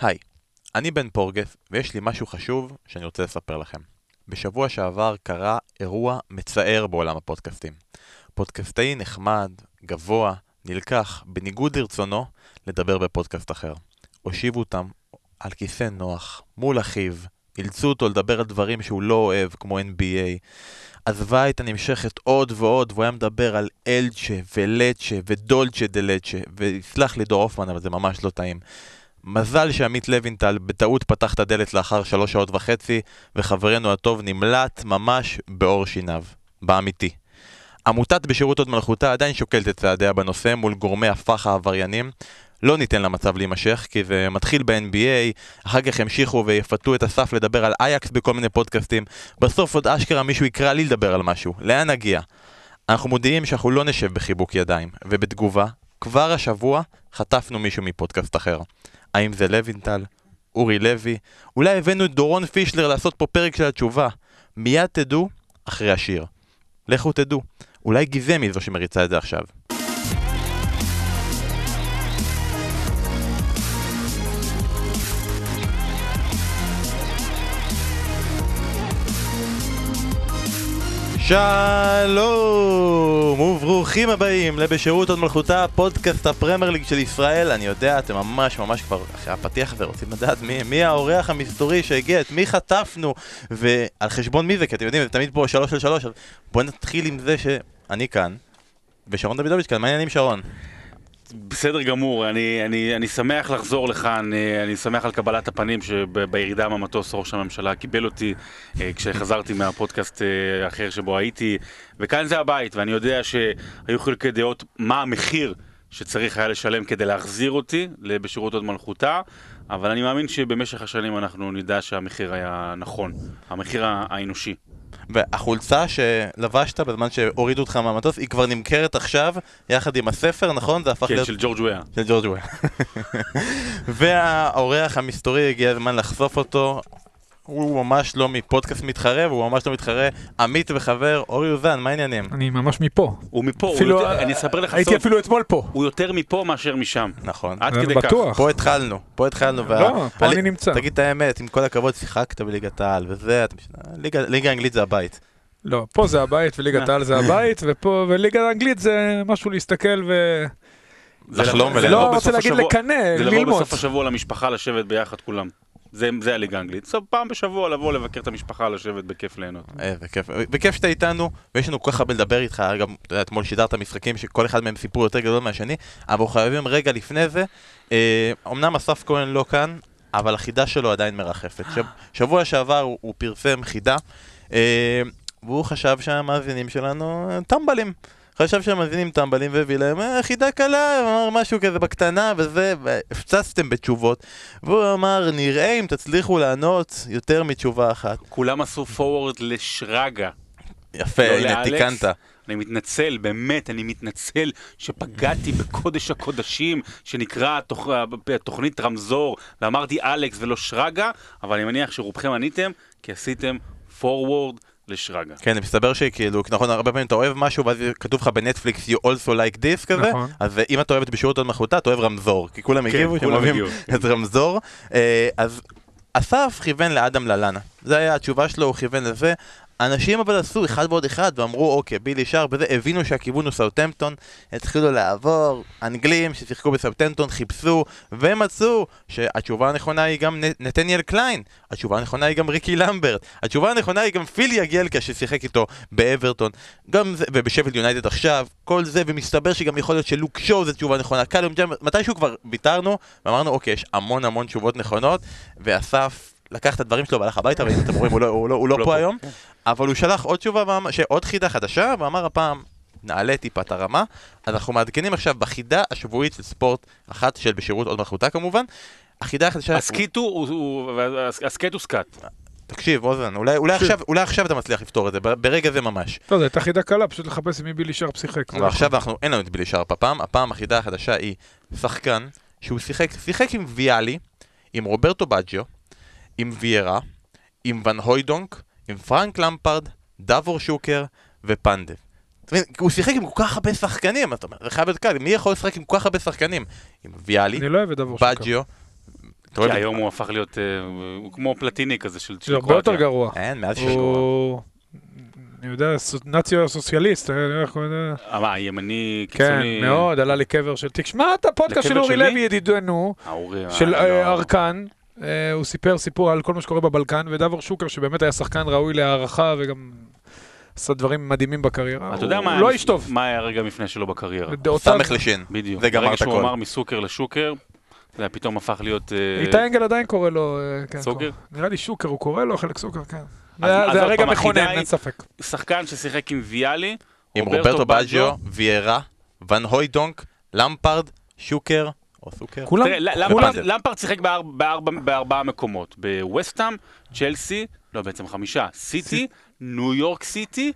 היי, אני בן פורגס, ויש לי משהו חשוב שאני רוצה לספר לכם. בשבוע שעבר קרה אירוע מצער בעולם הפודקאסטים. פודקאסטאי נחמד, גבוה, נלקח, בניגוד לרצונו, לדבר בפודקאסט אחר. הושיבו אותם על כיסא נוח, מול אחיו, אילצו אותו לדבר על דברים שהוא לא אוהב, כמו NBA. עזבה הייתה נמשכת עוד ועוד, והוא היה מדבר על אלצ'ה ולצ'ה ודולצ'ה דלצ'ה, ויסלח לי דור הופמן, אבל זה ממש לא טעים. מזל שעמית לוינטל בטעות פתח את הדלת לאחר שלוש שעות וחצי, וחברנו הטוב נמלט ממש בעור שיניו. באמיתי. עמותת בשירות עוד מלכותה עדיין שוקלת את צעדיה בנושא מול גורמי הפח העבריינים. לא ניתן למצב להימשך, כי זה מתחיל ב-NBA, אחר כך ימשיכו ויפתו את הסף לדבר על אייקס בכל מיני פודקאסטים, בסוף עוד אשכרה מישהו יקרא לי לדבר על משהו. לאן נגיע? אנחנו מודיעים שאנחנו לא נשב בחיבוק ידיים, ובתגובה, כבר השבוע חטפנו מישהו מפודקאסט אחר. האם זה לוינטל? אורי לוי? אולי הבאנו את דורון פישלר לעשות פה פרק של התשובה. מיד תדעו, אחרי השיר. לכו תדעו. אולי גיזמי זו שמריצה את זה עכשיו. שלום וברוכים הבאים לבשירות עוד מלכותה, פודקאסט הפרמייר ליג של ישראל. אני יודע, אתם ממש ממש כבר אחרי הפתיח הזה רוצים לדעת מי, מי האורח המסתורי שהגיע, את מי חטפנו ועל חשבון מי זה, כי אתם יודעים, זה תמיד פה שלוש של שלוש, אז בואו נתחיל עם זה שאני כאן ושרון דוידוביץ' כאן, מה העניינים שרון? בסדר גמור, אני, אני, אני שמח לחזור לכאן, אה, אני שמח על קבלת הפנים שבירידה מהמטוס ראש הממשלה קיבל אותי אה, כשחזרתי מהפודקאסט אה, האחר שבו הייתי, וכאן זה הבית, ואני יודע שהיו חילוקי דעות מה המחיר שצריך היה לשלם כדי להחזיר אותי בשירות עוד מלכותה, אבל אני מאמין שבמשך השנים אנחנו נדע שהמחיר היה נכון, המחיר האנושי. והחולצה שלבשת בזמן שהורידו אותך מהמטוס, היא כבר נמכרת עכשיו, יחד עם הספר, נכון? זה הפך כן, להיות... כן, של ג'ורג' וויה. של ג'ורג' וויה. והאורח המסתורי, הגיע הזמן לחשוף אותו. הוא ממש לא מפודקאסט מתחרה, והוא ממש לא מתחרה. עמית וחבר, אורי אוזן, מה העניינים? אני ממש מפה. הוא מפה, אפילו, הוא יותר, אני אספר לך הייתי סוף, אפילו אתמול פה. הוא יותר מפה מאשר משם. נכון. עד כדי בטוח. כך. פה התחלנו, פה התחלנו. לא, וה... פה אני נמצא. תגיד את האמת, עם כל הכבוד, שיחקת בליגת העל, וזה, ליגה, ליגה אנגלית זה הבית. לא, פה זה הבית וליגת העל זה הבית, ופה, וליגה האנגלית זה משהו להסתכל ו... לחלום ולאהוב. לא רוצה להגיד לקנא, ללמוד. זה לבוא בסוף השבוע למשפחה לשבת ביחד כולם. זה, זה הליגה האנגלית. סוף פעם בשבוע לבוא לבקר את המשפחה, לשבת בכיף ליהנות. אה, בכיף. בכיף שאתה איתנו, ויש לנו כל כך הרבה לדבר איתך, גם, אתה יודע, אתמול שידרת משחקים שכל אחד מהם סיפור יותר גדול מהשני, אבל אנחנו חייבים רגע לפני זה, אה, אמנם אסף כהן לא כאן, אבל החידה שלו עדיין מרחפת. שב, שבוע שעבר הוא, הוא פרסם חידה. אה, והוא חשב שהמאזינים שלנו טמבלים. חשב שהמאזינים טמבלים והביא להם אה, חידה קלה, אמר משהו כזה בקטנה וזה, והפצצתם בתשובות. והוא אמר, נראה אם תצליחו לענות יותר מתשובה אחת. כולם עשו forward לשרגא. יפה, לא הנה, תיקנת. אני מתנצל, באמת, אני מתנצל שפגעתי בקודש הקודשים שנקרא תוכ... תוכנית רמזור, ואמרתי אלכס ולא שרגא, אבל אני מניח שרובכם עניתם, כי עשיתם forward לשרגא. כן, מסתבר שכאילו, נכון, הרבה פעמים אתה אוהב משהו ואז כתוב לך בנטפליקס you also like this כזה, נכון. אז אם אתה אוהב את בשירות עוד מחותה, אתה אוהב רמזור, כי כולם כן, הגיבו שהם אוהבים את רמזור. אה, אז אסף כיוון לאדם ללאנה, זה היה התשובה שלו, הוא כיוון לזה. אנשים אבל עשו אחד ועוד אחד ואמרו אוקיי בילי שר וזה הבינו שהכיוון הוא סאוטמפטון התחילו לעבור אנגלים ששיחקו בסאוטמפטון חיפשו ומצאו שהתשובה הנכונה היא גם נתניאל קליין התשובה הנכונה היא גם ריקי למברט התשובה הנכונה היא גם פילי יגלקה ששיחק איתו באברטון. גם זה ובשפל יונייטד עכשיו כל זה ומסתבר שגם יכול להיות שלוק שואו זו תשובה נכונה. קלום ג'אמר מתישהו כבר ויתרנו ואמרנו אוקיי יש המון המון תשובות נכונות ואסף לקח את הדברים שלו והלך הביתה, ואם אתם רואים, הוא לא, הוא לא, הוא לא, לא פה היום, כן. אבל הוא שלח עוד תשובה, עוד חידה חדשה, ואמר הפעם, נעלה טיפה את הרמה. אז אנחנו מעדכנים עכשיו בחידה השבועית של ספורט, אחת של בשירות עוד מלכותה כמובן. החידה החדשה... הסקיט הוא... הסקט הוא סקאט. תקשיב, אוזן, אולי, אולי, עכשיו, אולי עכשיו אתה מצליח לפתור את זה, ברגע זה ממש. טוב, זו הייתה חידה קלה, פשוט לחפש עם מי בילי שרפ שיחק. ועכשיו אנחנו, אין לנו את בילי שרפ הפעם, הפעם החידה החדשה היא שחקן שהוא שיחק, שיחק עם ויאלי, עם רוברטו בג'יו, עם ויירה, עם ון הוידונק, עם פרנק למפרד, דאבור שוקר ופנדב. הוא שיחק עם כל כך הרבה שחקנים, אתה אומר, זה חייב להיות קל, מי יכול לשחק עם כל כך הרבה שחקנים? עם ויאלי, לא בג'יו, אתה כי היום הוא הפך להיות, אה, הוא כמו פלטיני כזה של זה של הרבה יותר. גרוע. אין, מאז ששקוע. הוא... אני יודע, נאציו סוציאליסט, אני יודע איך הוא יודע. אה, מה, ימני כן, קיצוני? מאוד, עלה לי קבר של... תשמע את הפודקאסט של אורי? לוי, ידידנו, של אה, אה, לא. ארקן. אה, הוא סיפר סיפור על כל מה שקורה בבלקן, ודבור שוקר, שבאמת היה שחקן ראוי להערכה, וגם עשה דברים מדהימים בקריירה. יודע הוא מה לא איש טוב. מה היה הרגע המפנה שלו בקריירה? סמך לשין. בדיוק. זה גמר את שהוא הכל. אמר מסוקר לשוקר, זה היה פתאום הפך להיות... אה, איתי אנגל עדיין קורא לו, אה, כן, סוקר? נראה לי שוקר, הוא קורא לו חלק סוקר, כן. זה- הרגע מכונן, אין ספק. שחקן ששיחק עם ויאלי, עם רוברטו בג'יו, ויירה, ון הוידונק, למפרד, שוקר, סוקר. כולם, כולם- למפרד- שיחק בארבע- בארבע- בארבעה מקומות. בווסטהאם, צ'לסי, לא בעצם חמישה, סיטי, ניו יורק סיטי,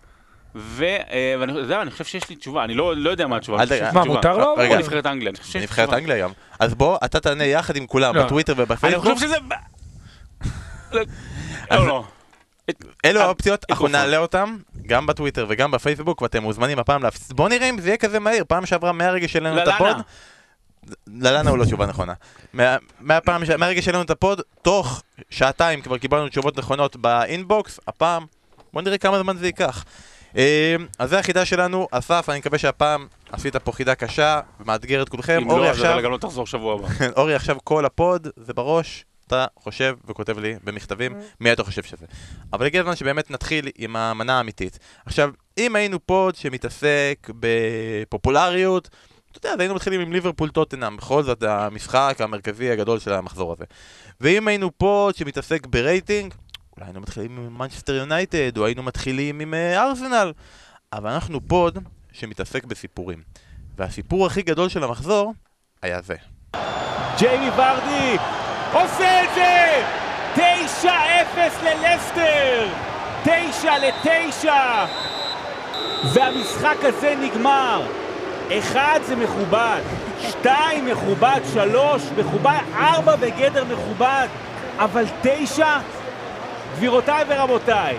ו- אה, ואני יודע, אני חושב שיש לי תשובה, אני לא לא יודע מה התשובה. אני מה. מותר לו? רגע. נבחרת אנגליה, אני נבחרת. אנגליה גם. אז בוא, אתה תענה יחד עם כולם, לא. בטוויטר אני ובפייסבוק. חושב שזה... לא, לא, לא. אלו אה, האופציות, אנחנו. נעלה אותם גם בטוויטר וגם בפייסבוק, ואתם מוזמנים הפעם להפסיד. בוא נראה אם זה יהיה כזה מהיר. פעם שעברה מהרגע שהעלינו את. הפוד... ללנה הוא לא תשובה נכונה. מה- מהפעם, מהרגע שהעלינו את הפוד, תוך שעתיים כבר קיבלנו תשובות נכונות באינבוקס, הפעם, בוא נראה כמה זמן זה ייקח. אה, אז זה החידה שלנו, אסף, אני מקווה שהפעם עשית פה חידה קשה, מאתגר את כולכם. אם אורי לא, אז עכשיו, אבל גם לא תחזור שבוע הבא. אורי עכשיו כל הפוד, זה בראש, אתה חושב וכותב לי במכתבים מי אתה חושב שזה. אבל הגיע הזמן שבאמת נתחיל עם המנה האמיתית. עכשיו, אם היינו פוד שמתעסק בפופולריות, אתה יודע, אז היינו מתחילים עם ליברפול טוטנהאם, בכל זאת המשחק המרכזי הגדול של המחזור הזה. ואם היינו פוד שמתעסק ברייטינג, אולי היינו מתחילים עם מנצ'סטר יונייטד, או היינו מתחילים עם אה, ארסנל. אבל אנחנו פוד שמתעסק בסיפורים. והסיפור הכי גדול של המחזור היה זה. ג'יימי ורדי עושה את זה! 9-0 ללסטר! 9 ל-9! והמשחק הזה נגמר. אחד זה מכובד, שתיים מכובד, שלוש מכובד, ארבע בגדר מכובד, אבל תשע, גבירותיי ורבותיי,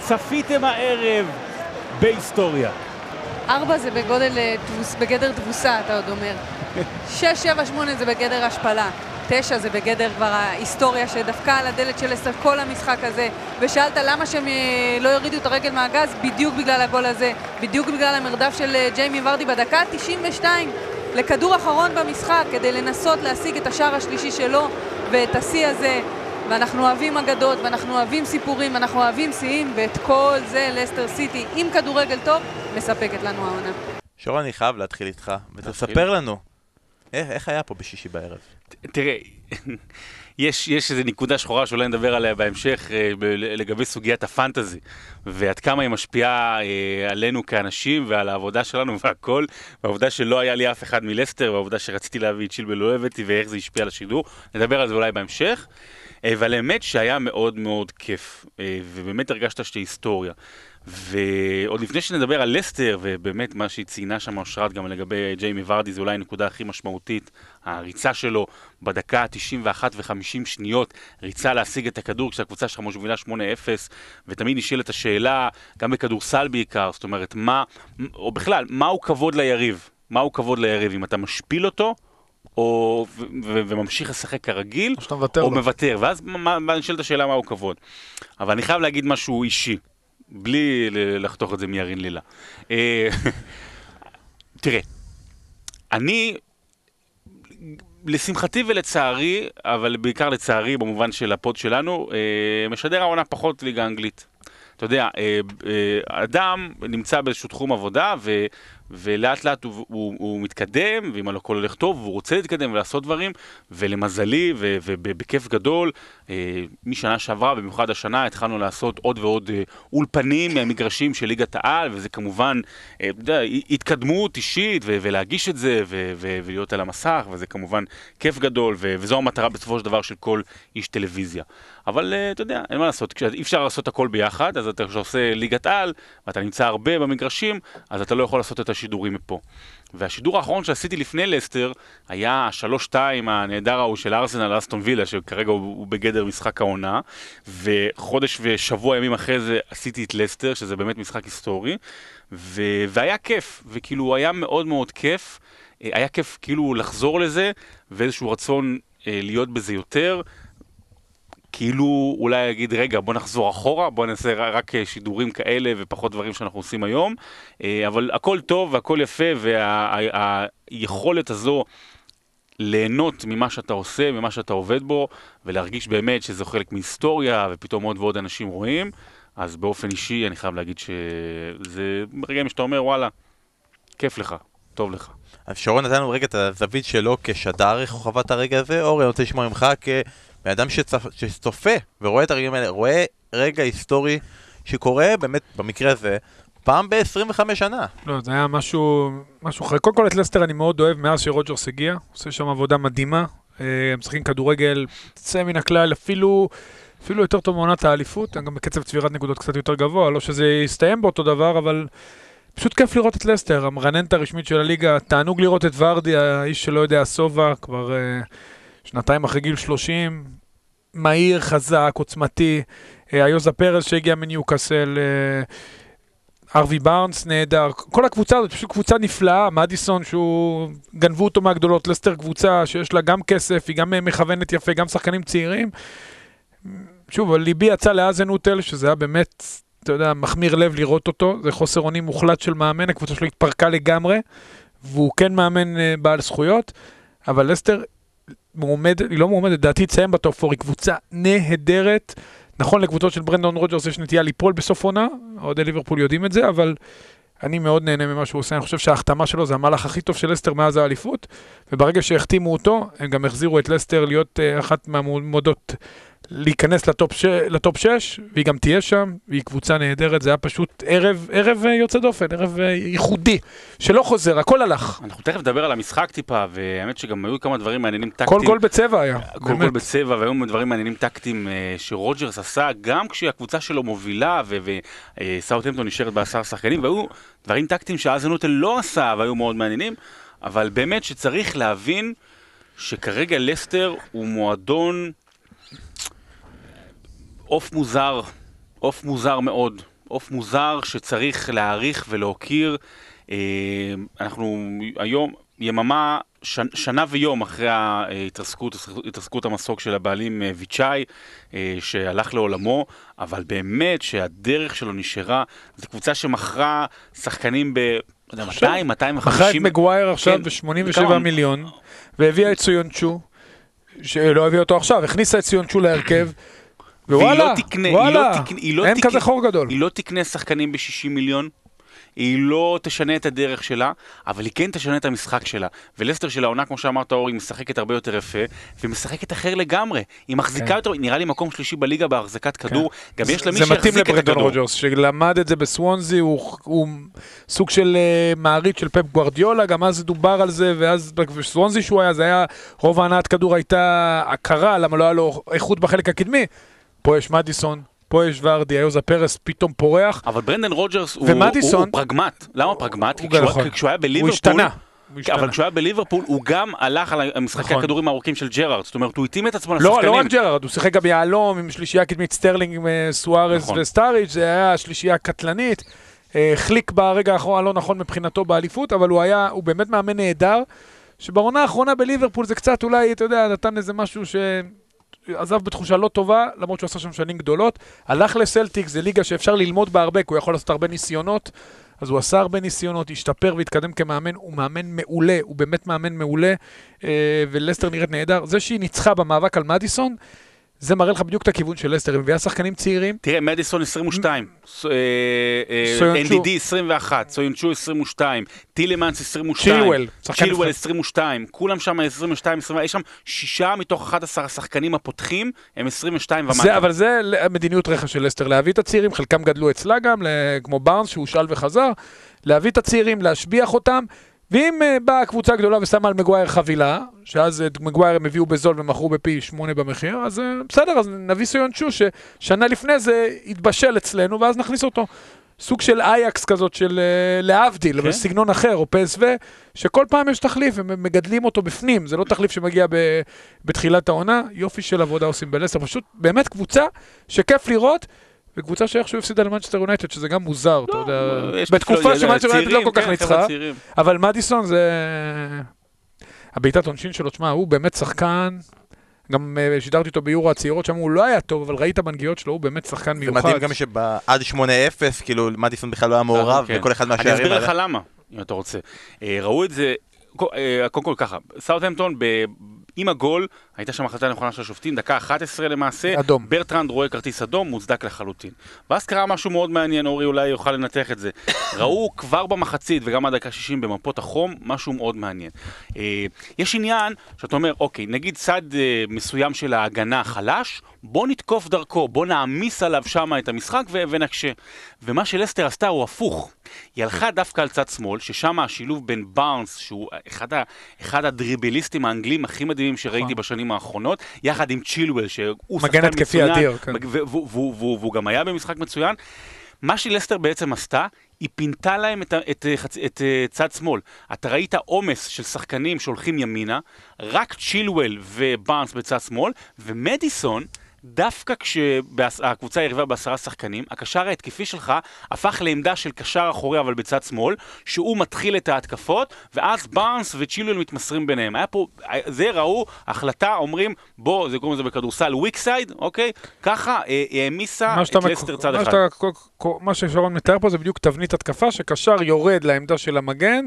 צפיתם הערב בהיסטוריה. ארבע זה בגודל, אה, בגדר תבוסה, אתה עוד אומר. שש, שבע, שמונה זה בגדר השפלה. תשע זה בגדר כבר ההיסטוריה שדפקה על הדלת של עשר כל המשחק הזה. ושאלת למה שהם אה, לא יורידו את הרגל מהגז? בדיוק בגלל הגול הזה. בדיוק בגלל המרדף של אה, ג'יימי ורדי בדקה ה-92 לכדור אחרון במשחק כדי לנסות להשיג את השער השלישי שלו ואת השיא הזה. ואנחנו אוהבים אגדות, ואנחנו אוהבים סיפורים, אנחנו אוהבים שיאים, ואת כל זה לסטר סיטי עם כדורגל טוב מספקת לנו העונה. שור, אני חייב להתחיל איתך. ותספר לנו. איך, איך היה פה בשישי בערב? תראה, יש, יש איזו נקודה שחורה שאולי נדבר עליה בהמשך אה, לגבי סוגיית הפנטזי ועד כמה היא משפיעה אה, עלינו כאנשים ועל העבודה שלנו והכל והעובדה שלא היה לי אף אחד מלסטר והעובדה שרציתי להביא את שילבל לא הבאתי ואיך זה השפיע על השידור נדבר על זה אולי בהמשך אה, אבל האמת שהיה מאוד מאוד כיף ובאמת הרגשת שתהיה היסטוריה ועוד לפני שנדבר על לסטר, ובאמת מה שהיא ציינה שם אושרת גם לגבי ג'יימי ורדי, זה אולי הנקודה הכי משמעותית, הריצה שלו בדקה ה-91 ו-50 שניות, ריצה להשיג את הכדור כשהקבוצה שלך מובילה 8-0, ותמיד נשאלת השאלה, גם בכדורסל בעיקר, זאת אומרת, מה, או בכלל, מהו כבוד ליריב? מהו כבוד ליריב? אם אתה משפיל אותו, או, ו- ו- וממשיך לשחק כרגיל, או או. מוותר, ואז נשאלת השאלה מהו כבוד. אבל אני חייב להגיד משהו אישי, בלי לחתוך את זה מירין לילה. אה, תראה, אני, לשמחתי ולצערי, אבל בעיקר לצערי במובן של הפוד שלנו, אה, משדר העונה פחות ליגה אנגלית. אתה יודע, אה, אדם נמצא באיזשהו תחום עבודה, ולאט לאט הוא, הוא, הוא מתקדם, ואם הכל הולך טוב, והוא רוצה להתקדם ולעשות דברים, ולמזלי, ו- ובכיף גדול, אה, משנה שעברה, במיוחד השנה, התחלנו לעשות עוד ועוד אה, אולפנים מהמגרשים של ליגת העל, וזה כמובן, אה, אתה יודע, התקדמות אישית, ו- ולהגיש את זה, ו- ו- ולהיות על המסך, וזה כמובן כיף גדול, ו- וזו המטרה בסופו של דבר של כל איש טלוויזיה. אבל אה, אתה יודע, אין מה לעשות, כשאי אפשר לעשות הכל ביחד, אז אתה כשעושה ליגת על, ואתה נמצא הרבה במגרשים, אז אתה לא יכול לעשות את השידורים מפה. והשידור האחרון שעשיתי לפני לסטר, היה השלוש-שתיים הנהדר ההוא של ארסנל אסטון וילה, שכרגע הוא, הוא בגדר משחק העונה, וחודש ושבוע ימים אחרי זה עשיתי את לסטר, שזה באמת משחק היסטורי, ו... והיה כיף, וכאילו היה מאוד מאוד כיף, אה, היה כיף כאילו לחזור לזה, ואיזשהו רצון אה, להיות בזה יותר. כאילו אולי יגיד, רגע, בוא נחזור אחורה, בוא נעשה רק אה, שידורים כאלה ופחות דברים שאנחנו עושים היום. אה, אבל הכל טוב והכל יפה, והיכולת הזו ליהנות ממה שאתה עושה, ממה שאתה עובד בו, ולהרגיש באמת שזה חלק מהיסטוריה, ופתאום עוד ועוד אנשים רואים, אז באופן אישי אני חייב להגיד שזה רגעים שאתה אומר, וואלה, כיף לך, טוב לך. אז שרון נתן לנו רגע את הזווית שלו כשדר, איך הוא חווה את הרגע הזה. אורי, אני רוצה לשמוע ממך כבן אדם שצופה ורואה את הרגעים האלה, רואה רגע היסטורי שקורה באמת, במקרה הזה, פעם ב-25 שנה. לא, זה היה משהו, משהו אחר. קודם כל את לסטר אני מאוד אוהב מאז שרוג'רס הגיע, עושה שם עבודה מדהימה. אה, הם משחקים כדורגל יוצא מן הכלל, אפילו, אפילו יותר טוב מעונת האליפות, הם גם בקצב צבירת נקודות קצת יותר גבוה, לא שזה יסתיים באותו דבר, אבל פשוט כיף לראות את לסטר, המרננת הרשמית של הליגה, תענוג לראות את ורדי, האיש שלא יודע שובע, כבר אה, שנתיים אחרי גיל 30, מהיר, חזק, עוצמתי, אה, היוזה פרז שהגיע מניוקאסל, אה, ארווי בארנס נהדר, כל הקבוצה הזאת פשוט קבוצה נפלאה, מדיסון שהוא, גנבו אותו מהגדולות, לסטר קבוצה שיש לה גם כסף, היא גם אה, מכוונת יפה, גם שחקנים צעירים. שוב, ליבי יצא לאזנוטל, שזה היה באמת, אתה יודע, מחמיר לב לראות אותו, זה חוסר אונים מוחלט של מאמן, הקבוצה שלו התפרקה לגמרי, והוא כן מאמן אה, בעל זכויות, אבל לסטר מועמד, היא לא מועמדת, לדעתי תסיים בטופ 4, היא קבוצה נהדרת. נכון, לקבוצות של ברנדן רוג'רס יש נטייה ליפול בסוף עונה, אוהדי ליברפול יודעים את זה, אבל אני מאוד נהנה ממה שהוא עושה, אני חושב שההחתמה שלו זה המהלך הכי טוב של לסטר מאז האליפות, וברגע שהחתימו אותו, הם גם החזירו את לסטר להיות uh, אחת מהמועמדות להיכנס לטופ, ש... לטופ 6, והיא גם תהיה שם, והיא קבוצה נהדרת, זה היה פשוט ערב, ערב uh, יוצא דופן, ערב uh, ייחודי, שלא חוזר, הכל הלך. אנחנו תכף נדבר על המשחק טיפה, והאמת שגם היו כמה דברים מעניינים טקטיים. כל גול בצבע היה, כל גול באמת. בצבע, והיו דברים מעניינים טקטיים אה, שרוג'רס עשה, גם כשהקבוצה שלו מובילה, וסאוטהמפטון נשארת בעשרה שחקנים, והיו דברים טקטיים שאזנוטל לא עשה, והיו מאוד מעניינים, אבל באמת שצריך להבין שכרגע לסטר הוא מועדון עוף מוזר, עוף מוזר מאוד, עוף מוזר שצריך להעריך ולהוקיר. אה, אנחנו היום, יממה, שנה ויום אחרי ההתרסקות, התרסקות המסוק של הבעלים אה, ויצ'אי, אה, שהלך לעולמו, אבל באמת שהדרך שלו נשארה, זו קבוצה שמכרה שחקנים ב... לא יודע, עכשיו, 200, 250... מכרה את מגווייר עכשיו כן, ב-87 וכמה- מיליון, והביאה את ציונצ'ו, שלא הביאה אותו עכשיו, הכניסה את ציונצ'ו להרכב, והיא לא תקנה, היא וואלה, לא תקנה, היא לא אין תקנה, כזה חור גדול. היא לא תקנה שחקנים ב-60 מיליון, היא לא תשנה את הדרך שלה, אבל היא כן תשנה את המשחק שלה. ולסטר של העונה, כמו שאמרת אורי, היא משחקת הרבה יותר יפה, והיא משחקת אחר לגמרי. היא מחזיקה כן. יותר, נראה לי מקום שלישי בליגה בהחזקת כדור, גם יש לה מי זה מתאים שיחזיק את הכדור. רוג'רס, שלמד את זה בסוונזי, הוא, הוא סוג של uh, מעריץ של פפ גוארדיולה, גם אז דובר על זה, ואז בסוונזי שהוא היה, זה היה, רוב ההנעת כדור הייתה הכרה, למה לא היה לו איכות בחלק הקדמי. פה יש מדיסון, פה יש ורדי, היוזה פרס פתאום פורח, אבל ברנדן רוג'רס הוא, ומדיסון- הוא, הוא פרגמט. למה פרגמט? כי הוא גם כשהוא. כשהוא היה הוא בליברפול... השתנה. הוא כן, אבל השתנה. כשהוא היה בליברפול הוא גם הלך על המשחקי נכון. הכדורים הארוכים של ג'רארד, זאת אומרת הוא התאים את עצמו לשחקנים. לא, לא רק ג'רארד, הוא שיחק גם יהלום עם שלישייה קדמית סטרלינג עם אה, סוארז נכון. וסטאריץ', זה היה שלישייה קטלנית. אה, החליק ברגע האחרון הלא נכון מבחינתו באליפות, אבל הוא היה, הוא באמת מאמן נהדר, שבעונה האחרונה בליברפול זה קצת אולי, אתה יודע, נתן איזה משהו שעזב בתחושה לא טובה, למרות שהוא עשה שם שנים גדולות. הלך לסלטיק, זה ליגה שאפשר ללמוד בה הרבה, כי הוא יכול לעשות הרבה ניסיונות. אז הוא עשה הרבה ניסיונות, השתפר והתקדם כמאמן, הוא מאמן מעולה, הוא באמת מאמן מעולה, אה, ולסטר נראית נהדר. זה שהיא ניצחה במאבק על מדיסון, זה מראה לך בדיוק את הכיוון של לסטר, היא מביאה שחקנים צעירים, תראה, מדיסון 22, ס- אה, אה, סויונצ'ו. NDD 21, סויונצ'ו 22, טילמנס 22, צ'ילואל, שחקן צ'ילואל נבחרת. 22, כולם שם 22, 22, יש שם שישה מתוך 11 השחקנים הפותחים, הם 22 ומטה. אבל זה מדיניות רכש של לסטר, להביא את הצעירים, חלקם גדלו אצלה גם, כמו בארנס שהוא שאל וחזר, להביא את הצעירים, להשביח אותם, ואם uh, באה קבוצה גדולה ושמה על מגווייר חבילה, שאז את מגווייר הם הביאו בזול ומכרו בפי שמונה במחיר, אז uh, בסדר, אז נביא סויונצ'ו ששנה לפני זה התבשל אצלנו, ואז נכניס אותו. סוג של אייאקס כזאת של להבדיל, כן. בסגנון אחר, או פורטו, שכל פעם יש תחליף, הם מגדלים אותו בפנים, זה לא תחליף שמגיע ב, בתחילת העונה, יופי של עבודה עושים בלסטר, פשוט באמת קבוצה שכיף לראות, וקבוצה שאיכשהו הפסידה למנצ'סטר יונייטד, שזה גם מוזר, אתה יודע, לא, בתקופה שמנצ'סטר יונייטד לא כל כך כן, ניצחה. אבל מדיסון זה... הבעיטת עונשין שלו, תשמע, הוא באמת שחקן, גם אה, שידרתי אותו ביורו הצעירות, שם הוא לא היה טוב, אבל ראית בנגיעות שלו, הוא באמת שחקן זה מיוחד. מדהים גם שעד 8-0, כאילו, מדיסון בכלל לא היה מעורב, כן. וכל אחד אני מהשערים אסביר לך. למה, אם אתה רוצה. אה, ראו את זה, קו- אה, קודם כל ככה, סאוטהמפטון ב- עם הגול, הייתה שם החלטה נכונה של השופטים, דקה 11 למעשה, אדום. ברטרנד רואה כרטיס אדום, מוצדק לחלוטין. ואז קרה משהו מאוד מעניין, אורי אולי יוכל לנתח את זה. ראו כבר במחצית וגם עד דקה 60 במפות החום, משהו מאוד מעניין. אה, יש עניין שאתה אומר, אוקיי, נגיד צד אה, מסוים של ההגנה חלש, בוא נתקוף דרכו, בוא נעמיס עליו שם את המשחק ו- ונקשה. ומה שלסטר עשתה הוא הפוך. היא הלכה דווקא על צד שמאל, ששם השילוב בין בארנס, שהוא אחד, ה- אחד הדריבליסטים האנגלים הכי מדהימים שראיתי נכון. בשנים האחרונות, יחד עם צ'ילואל, שהוא שחקן מצוין, אדיר, כן. והוא- גם היה במשחק מצוין. מה שלסטר בעצם עשתה, היא פינתה להם את, את, חצ- את, אה, צד שמאל. אתה ראית עומס של שחקנים שהולכים ימינה, רק צ'ילואל ובארנס בצד שמאל, ומדיסון, דווקא כשהקבוצה יריבה בעשרה שחקנים, הקשר ההתקפי שלך הפך לעמדה של קשר אחורי אבל בצד שמאל, שהוא מתחיל את ההתקפות, ואז בארנס וצ'ילואל מתמסרים ביניהם. היה פה, זה ראו, החלטה, אומרים, בוא, זה קוראים לזה בכדורסל וויק סייד, אוקיי? ככה אה, העמיסה מה שאתה את מק- לסטר צד מה אחד. שאתה- מה ששרון מתאר פה זה בדיוק תבנית התקפה, שקשר יורד לעמדה של המגן,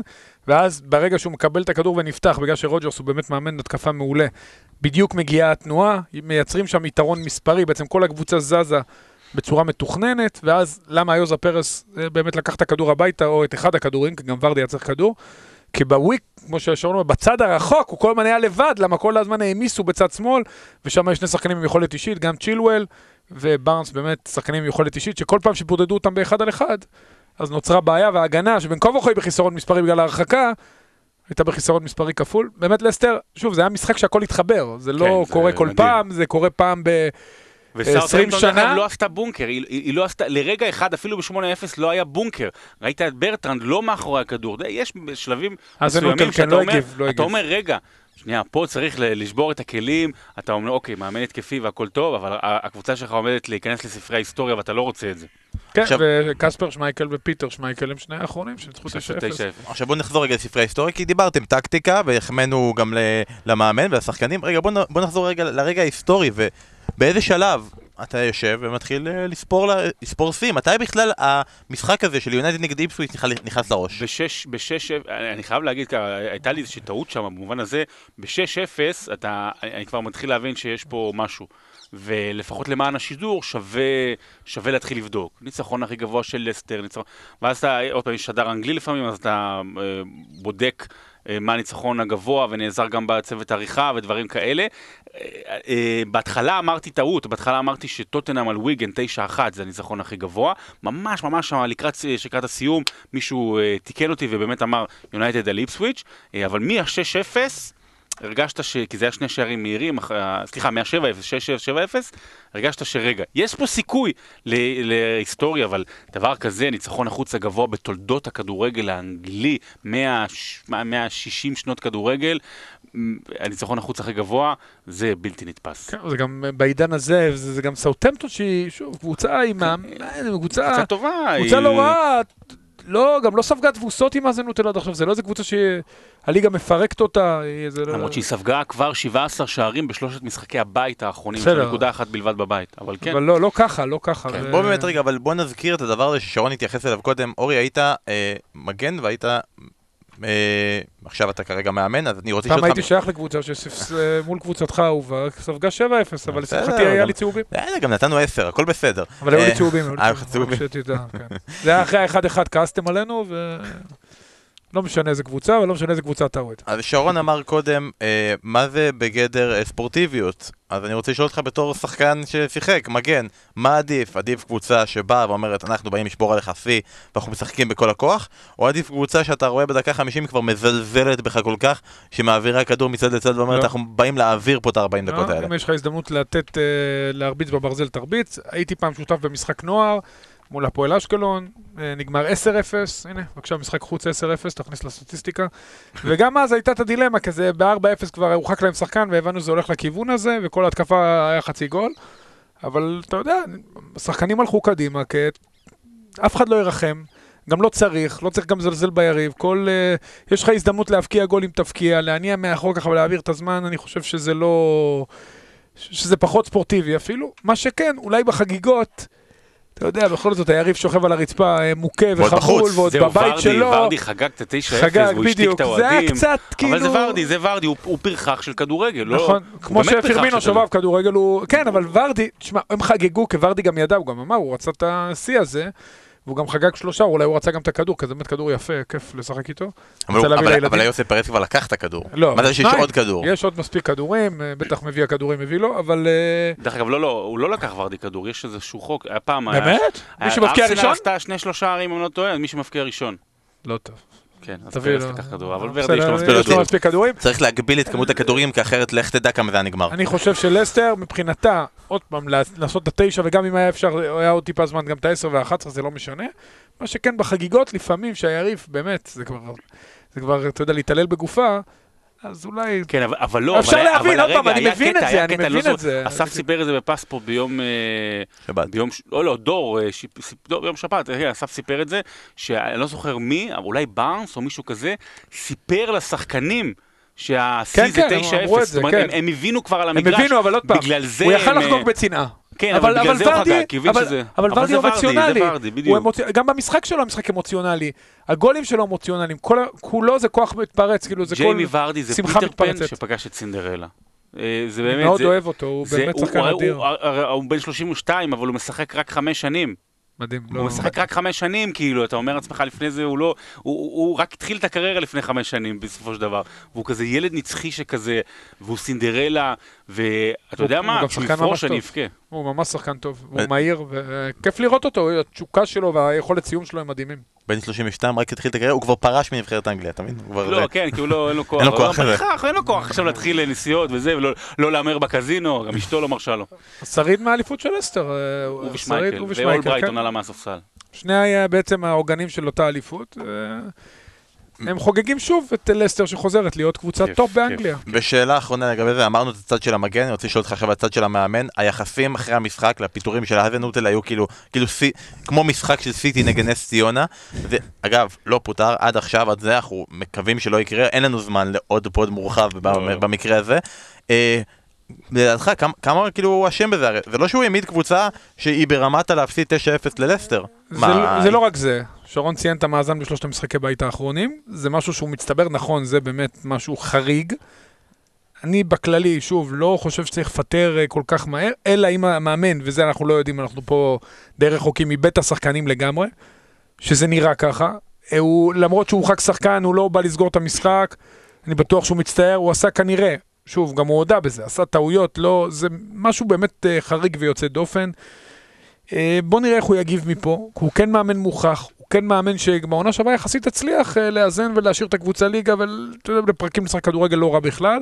ואז ברגע שהוא מקבל את הכדור ונפתח, בגלל שרוג'רס הוא באמת מאמן התקפה מעולה, בדיוק מגיעה התנועה, מייצרים שם יתרון מספרי, בעצם כל הקבוצה זזה בצורה מתוכננת, ואז למה איוזה פרס אה, באמת לקח את הכדור הביתה, או את אחד הכדורים, כי גם ורדי היה צריך כדור, כי בוויק, כמו אומר, בצד הרחוק, הוא כל הזמן היה לבד, למה כל הזמן העמיסו בצד שמאל, ושם יש שני שחקנים עם יכולת אישית, גם צ'ילואל ובארנס באמת שחקנים עם יכולת אישית, שכל פעם שבודדו אותם באחד על אחד, אז נוצרה בעיה, וההגנה, שבין כה וכה היא בחיסרון מספרי בגלל ההרחקה, הייתה בחיסרון מספרי כפול. באמת לסטר, שוב, זה היה משחק שהכל התחבר, זה לא זה קורה כל מדהים. פעם, זה קורה פעם ב... 20 וסאוטהמפטון דרך שנה? לא עשתה בונקר, היא, היא, היא לא עשתה, לרגע אחד אפילו ב-8-0 לא היה בונקר. ראית את ברטרנד לא מאחורי הכדור, די, יש שלבים זה מסוימים כן, שאתה לא אומר, הגיב, לא אתה. אומר, רגע, שנייה, פה צריך לשבור את הכלים, אתה אומר, אוקיי, מאמן התקפי והכל טוב, אבל הקבוצה שלך עומדת להיכנס לספרי ההיסטוריה ואתה לא רוצה את זה. כן, עכשיו- וקספר שמייקל ופיטר שמייקל הם שני האחרונים שניצחו 9-0. 9-0. עכשיו בואו נחזור רגע לספרי ההיסטוריה, כי דיברתם טקטיקה, והחמאנו גם ל- למאמן ולשחקנים. רגע, בואו בוא נחזור רגע לרגע ההיסטורי, ובאיזה שלב אתה יושב ומתחיל אה, לספור, לספור שיא? מתי בכלל המשחק הזה של יונייטד נגד איפסוויץ נכנס- לראש? בשש, בשש, אני חייב להגיד, ככה, הייתה לי איזושהי טעות שם במובן הזה, ב-6-0 אתה, אני כבר מתחיל להבין שיש פה משהו. ולפחות למען השידור שווה, שווה להתחיל לבדוק. ניצחון הכי גבוה של לסטר, ניצחון... ואז אתה, עוד פעם, יש שדר אנגלי לפעמים, אז אתה אה, בודק אה, מה הניצחון הגבוה ונעזר גם בצוות עריכה ודברים כאלה. אה, אה, בהתחלה אמרתי טעות, בהתחלה אמרתי שטוטנאם על ויגן 9-1 זה הניצחון הכי גבוה. ממש ממש שם לקראת, לקראת הסיום מישהו אה, תיקן אותי ובאמת אמר יונייטד על איפסוויץ', אה, אבל מה-6-0 הרגשת ש... כי זה היה שני שערים מהירים, אה, סליחה, מה-7-0, 6-7-0, הרגשת שרגע, יש פה סיכוי ל- להיסטוריה, אבל דבר כזה, ניצחון החוץ הגבוה בתולדות הכדורגל האנגלי, 100, 160 שנות כדורגל, הניצחון החוץ הכי גבוה, זה בלתי נתפס. כן, זה גם בעידן הזה, זה, זה גם סאוטמפטון שהיא, שוב, קבוצה עם... ה- קבוצה... קבוצה טובה. קבוצה לא רעה, לא, גם לא ספגה תבוסות עם מאזנות עד עכשיו, זה לא איזה קבוצה שהליגה מפרקת אותה, זה לא... למרות שהיא ספגה כבר 17 שערים בשלושת משחקי הבית האחרונים, בסדר. של נקודה אחת בלבד בבית, אבל כן. אבל לא, לא ככה, לא ככה. כן, ו- בוא באמת רגע, אבל בוא נזכיר את הדבר הזה ששרון התייחס אליו קודם. אורי, היית אה, מגן והיית... אה, עכשיו אתה כרגע מאמן, אז אני רוצה פעם לשאול הייתי אותך... שייך לקבוצה שמול קבוצתך האהובה, ספגה 7-0, אבל בסדר, לשמחתי היה לי צהובים. אה, גם נתנו 10, הכל בסדר. אבל היו לי אה, צהובים, היו לי אה, צהובים, כן. זה היה אחרי ה-1-1 כעסתם עלינו, ו... לא משנה איזה קבוצה, ולא משנה איזה קבוצה אתה אוהד. אז שרון אמר קודם, אה, מה זה בגדר אה, ספורטיביות? אז אני רוצה לשאול אותך בתור שחקן ששיחק, מגן, מה עדיף? עדיף קבוצה שבאה ואומרת, אנחנו באים לשבור עליך שיא ואנחנו משחקים בכל הכוח? או עדיף קבוצה שאתה רואה בדקה 50 כבר מזלזלת בך כל כך, שמעבירה כדור מצד לצד ואומרת, לא. אנחנו באים להעביר פה את ה-40 דקות לא, האלה. אם יש לך הזדמנות לתת, אה, להרביץ בברזל, תרביץ. הייתי פעם שותף במשחק נוער מול הפועל אשקלון, אה, נגמר 10-0, הנה, בבקשה, משחק חוץ 10-0, תכניס לסטטיסטיקה. וגם אז הייתה את הדילמה, כזה ב-4-0 כבר הורחק להם שחקן, והבנו שזה הולך לכיוון הזה, וכל ההתקפה היה חצי גול. אבל אתה יודע, השחקנים הלכו קדימה, כי אף אחד לא ירחם. גם לא צריך, לא צריך גם לזלזל ביריב. כל... Uh, יש לך הזדמנות להבקיע גול אם תבקיע, להניע מאחור ככה ולהעביר את הזמן, אני חושב שזה לא... שזה פחות ספורטיבי אפילו. מה שכן, אולי בחגיגות, אתה יודע, בכל זאת היריב שוכב על הרצפה אה, מוכה ועוד וחבול, בחוץ. ועוד זהו, בבית ורדי, שלו. ורדי חגג את ה-9-0, חגג, והוא השתיק. את זה היה האוהדים. קצת כאילו... אבל זה ורדי, זה ורדי, הוא- פרחח של כדורגל. לא- נכון, כמו של שובב כדורגל הוא... כן, אבל ורדי, תשמע, הם חגגו, כי ורדי גם ידע, הוא גם אמר, הוא רצה את השיא הזה, והוא גם חגג שלושה, אולי הוא רצה גם את הכדור, כי זה באמת כדור יפה, כיף לשחק איתו. אבל יוסף פרץ כבר לקח את הכדור. לא, מה זה שיש. עוד כדור? יש עוד מספיק כדורים, אה, בטח מביא הכדורים מביא לו, אבל... אה, דרך אגב, לא, לא, הוא לא לקח ורדי כדור, יש איזשהו חוק, היה פעם... היה- באמת? מי היה- שמבקיע ארסנל ראשון? עשתה שני שלושה ערים, אם אני לא טועה, מי שמבקיע ראשון. לא טוב. כן, אז תביא פרס לו. לקח כדור, אבל בסדר, ורדי יש לו מספיק כדורים. מספיק כדורים. צריך להגביל את כמות הכדורים, כי אחרת לך תדע כמה זה היה נגמר. אני חושב שלסטר, מבחינתה, עוד פעם, לעשות את התשע, וגם אם היה אפשר, היה עוד טיפה זמן, גם את העשר והאחת עשרה, זה לא משנה. מה שכן, בחגיגות, לפעמים שהיריב, באמת, זה כבר, זה כבר, אתה יודע, להתעלל בגופה, אז אולי... כן, אבל, אבל לא, אפשר אבל, להבין, אבל עוד פעם, הרגע, אני היה מבין קטע, את זה, היה אני קטע, מבין לא את זה. אסף סיפר את זה בפספורט ביום... אה, שבת. ביום, ש- לא, לא, דור, אה, שיפ, סיפ, לא, ביום שבת, אה, אסף סיפר את זה, שאני לא זוכר מי, אולי בארנס או מישהו כזה, סיפר לשחקנים שהשיא כן, זה כן, הם 9-0, אמרו את זאת אומרת, כן. הם, הם הבינו כבר על הם המגרש, הבינו, אבל עוד פעם, בגלל זה הוא יכל הם, לחגוג בצנעה. כן, אבל, בגלל זה הוא חגג, כי הבין אבל, שזה... אבל ורדי זה הוא ורדי, אמוציונלי. זה ורדי, הוא בדיוק. אמוצ... גם במשחק שלו המשחק אמוציונלי. הגולים שלו אמוציונליים. כל... כולו זה כוח מתפרץ, כאילו זה כל... ג'יימי ורדי זה שמחה פיטר פן מתפרצת. שפגש את סינדרלה. אה, זה באמת, מאוד זה, אוהב אותו, הוא זה, באמת הוא, שחקן הוא, אדיר. הוא, הוא, הוא בן 32, אבל הוא משחק רק חמש שנים. מדהים. לא- הוא משחק רק חמש שנים, כאילו, אתה אומר לעצמך לפני זה, הוא לא... הוא, הוא, הוא רק התחיל את הקריירה לפני חמש שנים, בסופו של דבר. והוא כזה ילד נצחי שכזה, והוא סינדרלה, ואתה יודע הוא מה? גם כשהוא שחקן ממש יפרוש אני טוב. אבכה. הוא ממש שחקן טוב, הוא אה. מהיר, וכיף לראות אותו, התשוקה שלו והיכולת סיום שלו הם מדהימים. בן 32 רק התחיל את הקריירה, הוא כבר פרש מנבחרת אנגליה, אתה מבין? הוא. לא, כן, כי הוא לא, אין לו כוח. אין לו הוא כוח לא אין לו כוח עכשיו להתחיל נסיעות וזה, ולא לא להמר בקזינו, גם אשתו לא מרשה לו. שריד מהאליפות של אסטר. אה, הוא ושמייקל, הוא ואול ושמייקל, ברייטון כן. עלה מהספסל. שני היה בעצם העוגנים של אותה אליפות. אה, הם חוגגים שוב את לסטר שחוזרת להיות קבוצת כיף, טופ כיף. באנגליה. ושאלה אחרונה לגבי זה, אמרנו את הצד של המגן, אני רוצה לשאול אותך עכשיו על הצד של המאמן, היחסים אחרי המשחק לפיטורים של האזנהוטל היו כאילו, כאילו סי, כמו משחק של סיטי נגד נס ציונה, ואגב, לא פוטר עד עכשיו, עד זה, אנחנו מקווים שלא יקרה, אין לנו זמן לעוד פוד מורחב לא. במקרה הזה. לדעתך, כמה, כמה כאילו הוא אשם בזה? הרי זה לא שהוא העמיד קבוצה שהיא ברמת הלהפסיד 9-0 ללסטר. זה, מה, לא- זה לא רק זה, שרון ציין את המאזן בשלושת המשחקי בית האחרונים, זה משהו שהוא מצטבר, נכון, זה באמת משהו חריג. אני בכללי, שוב, לא חושב שצריך לפטר אה, כל כך מהר, אלא אם המאמן, וזה אנחנו לא יודעים, אנחנו פה די רחוקים מבית השחקנים לגמרי, שזה נראה ככה. אה, הוא, למרות שהוא רק שחקן, הוא לא בא לסגור את המשחק, אני בטוח שהוא מצטער, הוא עשה כנראה, שוב, גם הוא הודה בזה, עשה טעויות, לא, זה משהו באמת אה, חריג ויוצא דופן. אה, בוא נראה איך הוא יגיב מפה, הוא כן מאמן מוכח, הוא כן מאמן שבעונה שעברה יחסית הצליח אה, לאזן ולהשאיר את הקבוצה ליגה, ואתה יודע, לפרקים לשחק כדורגל לא רע בכלל.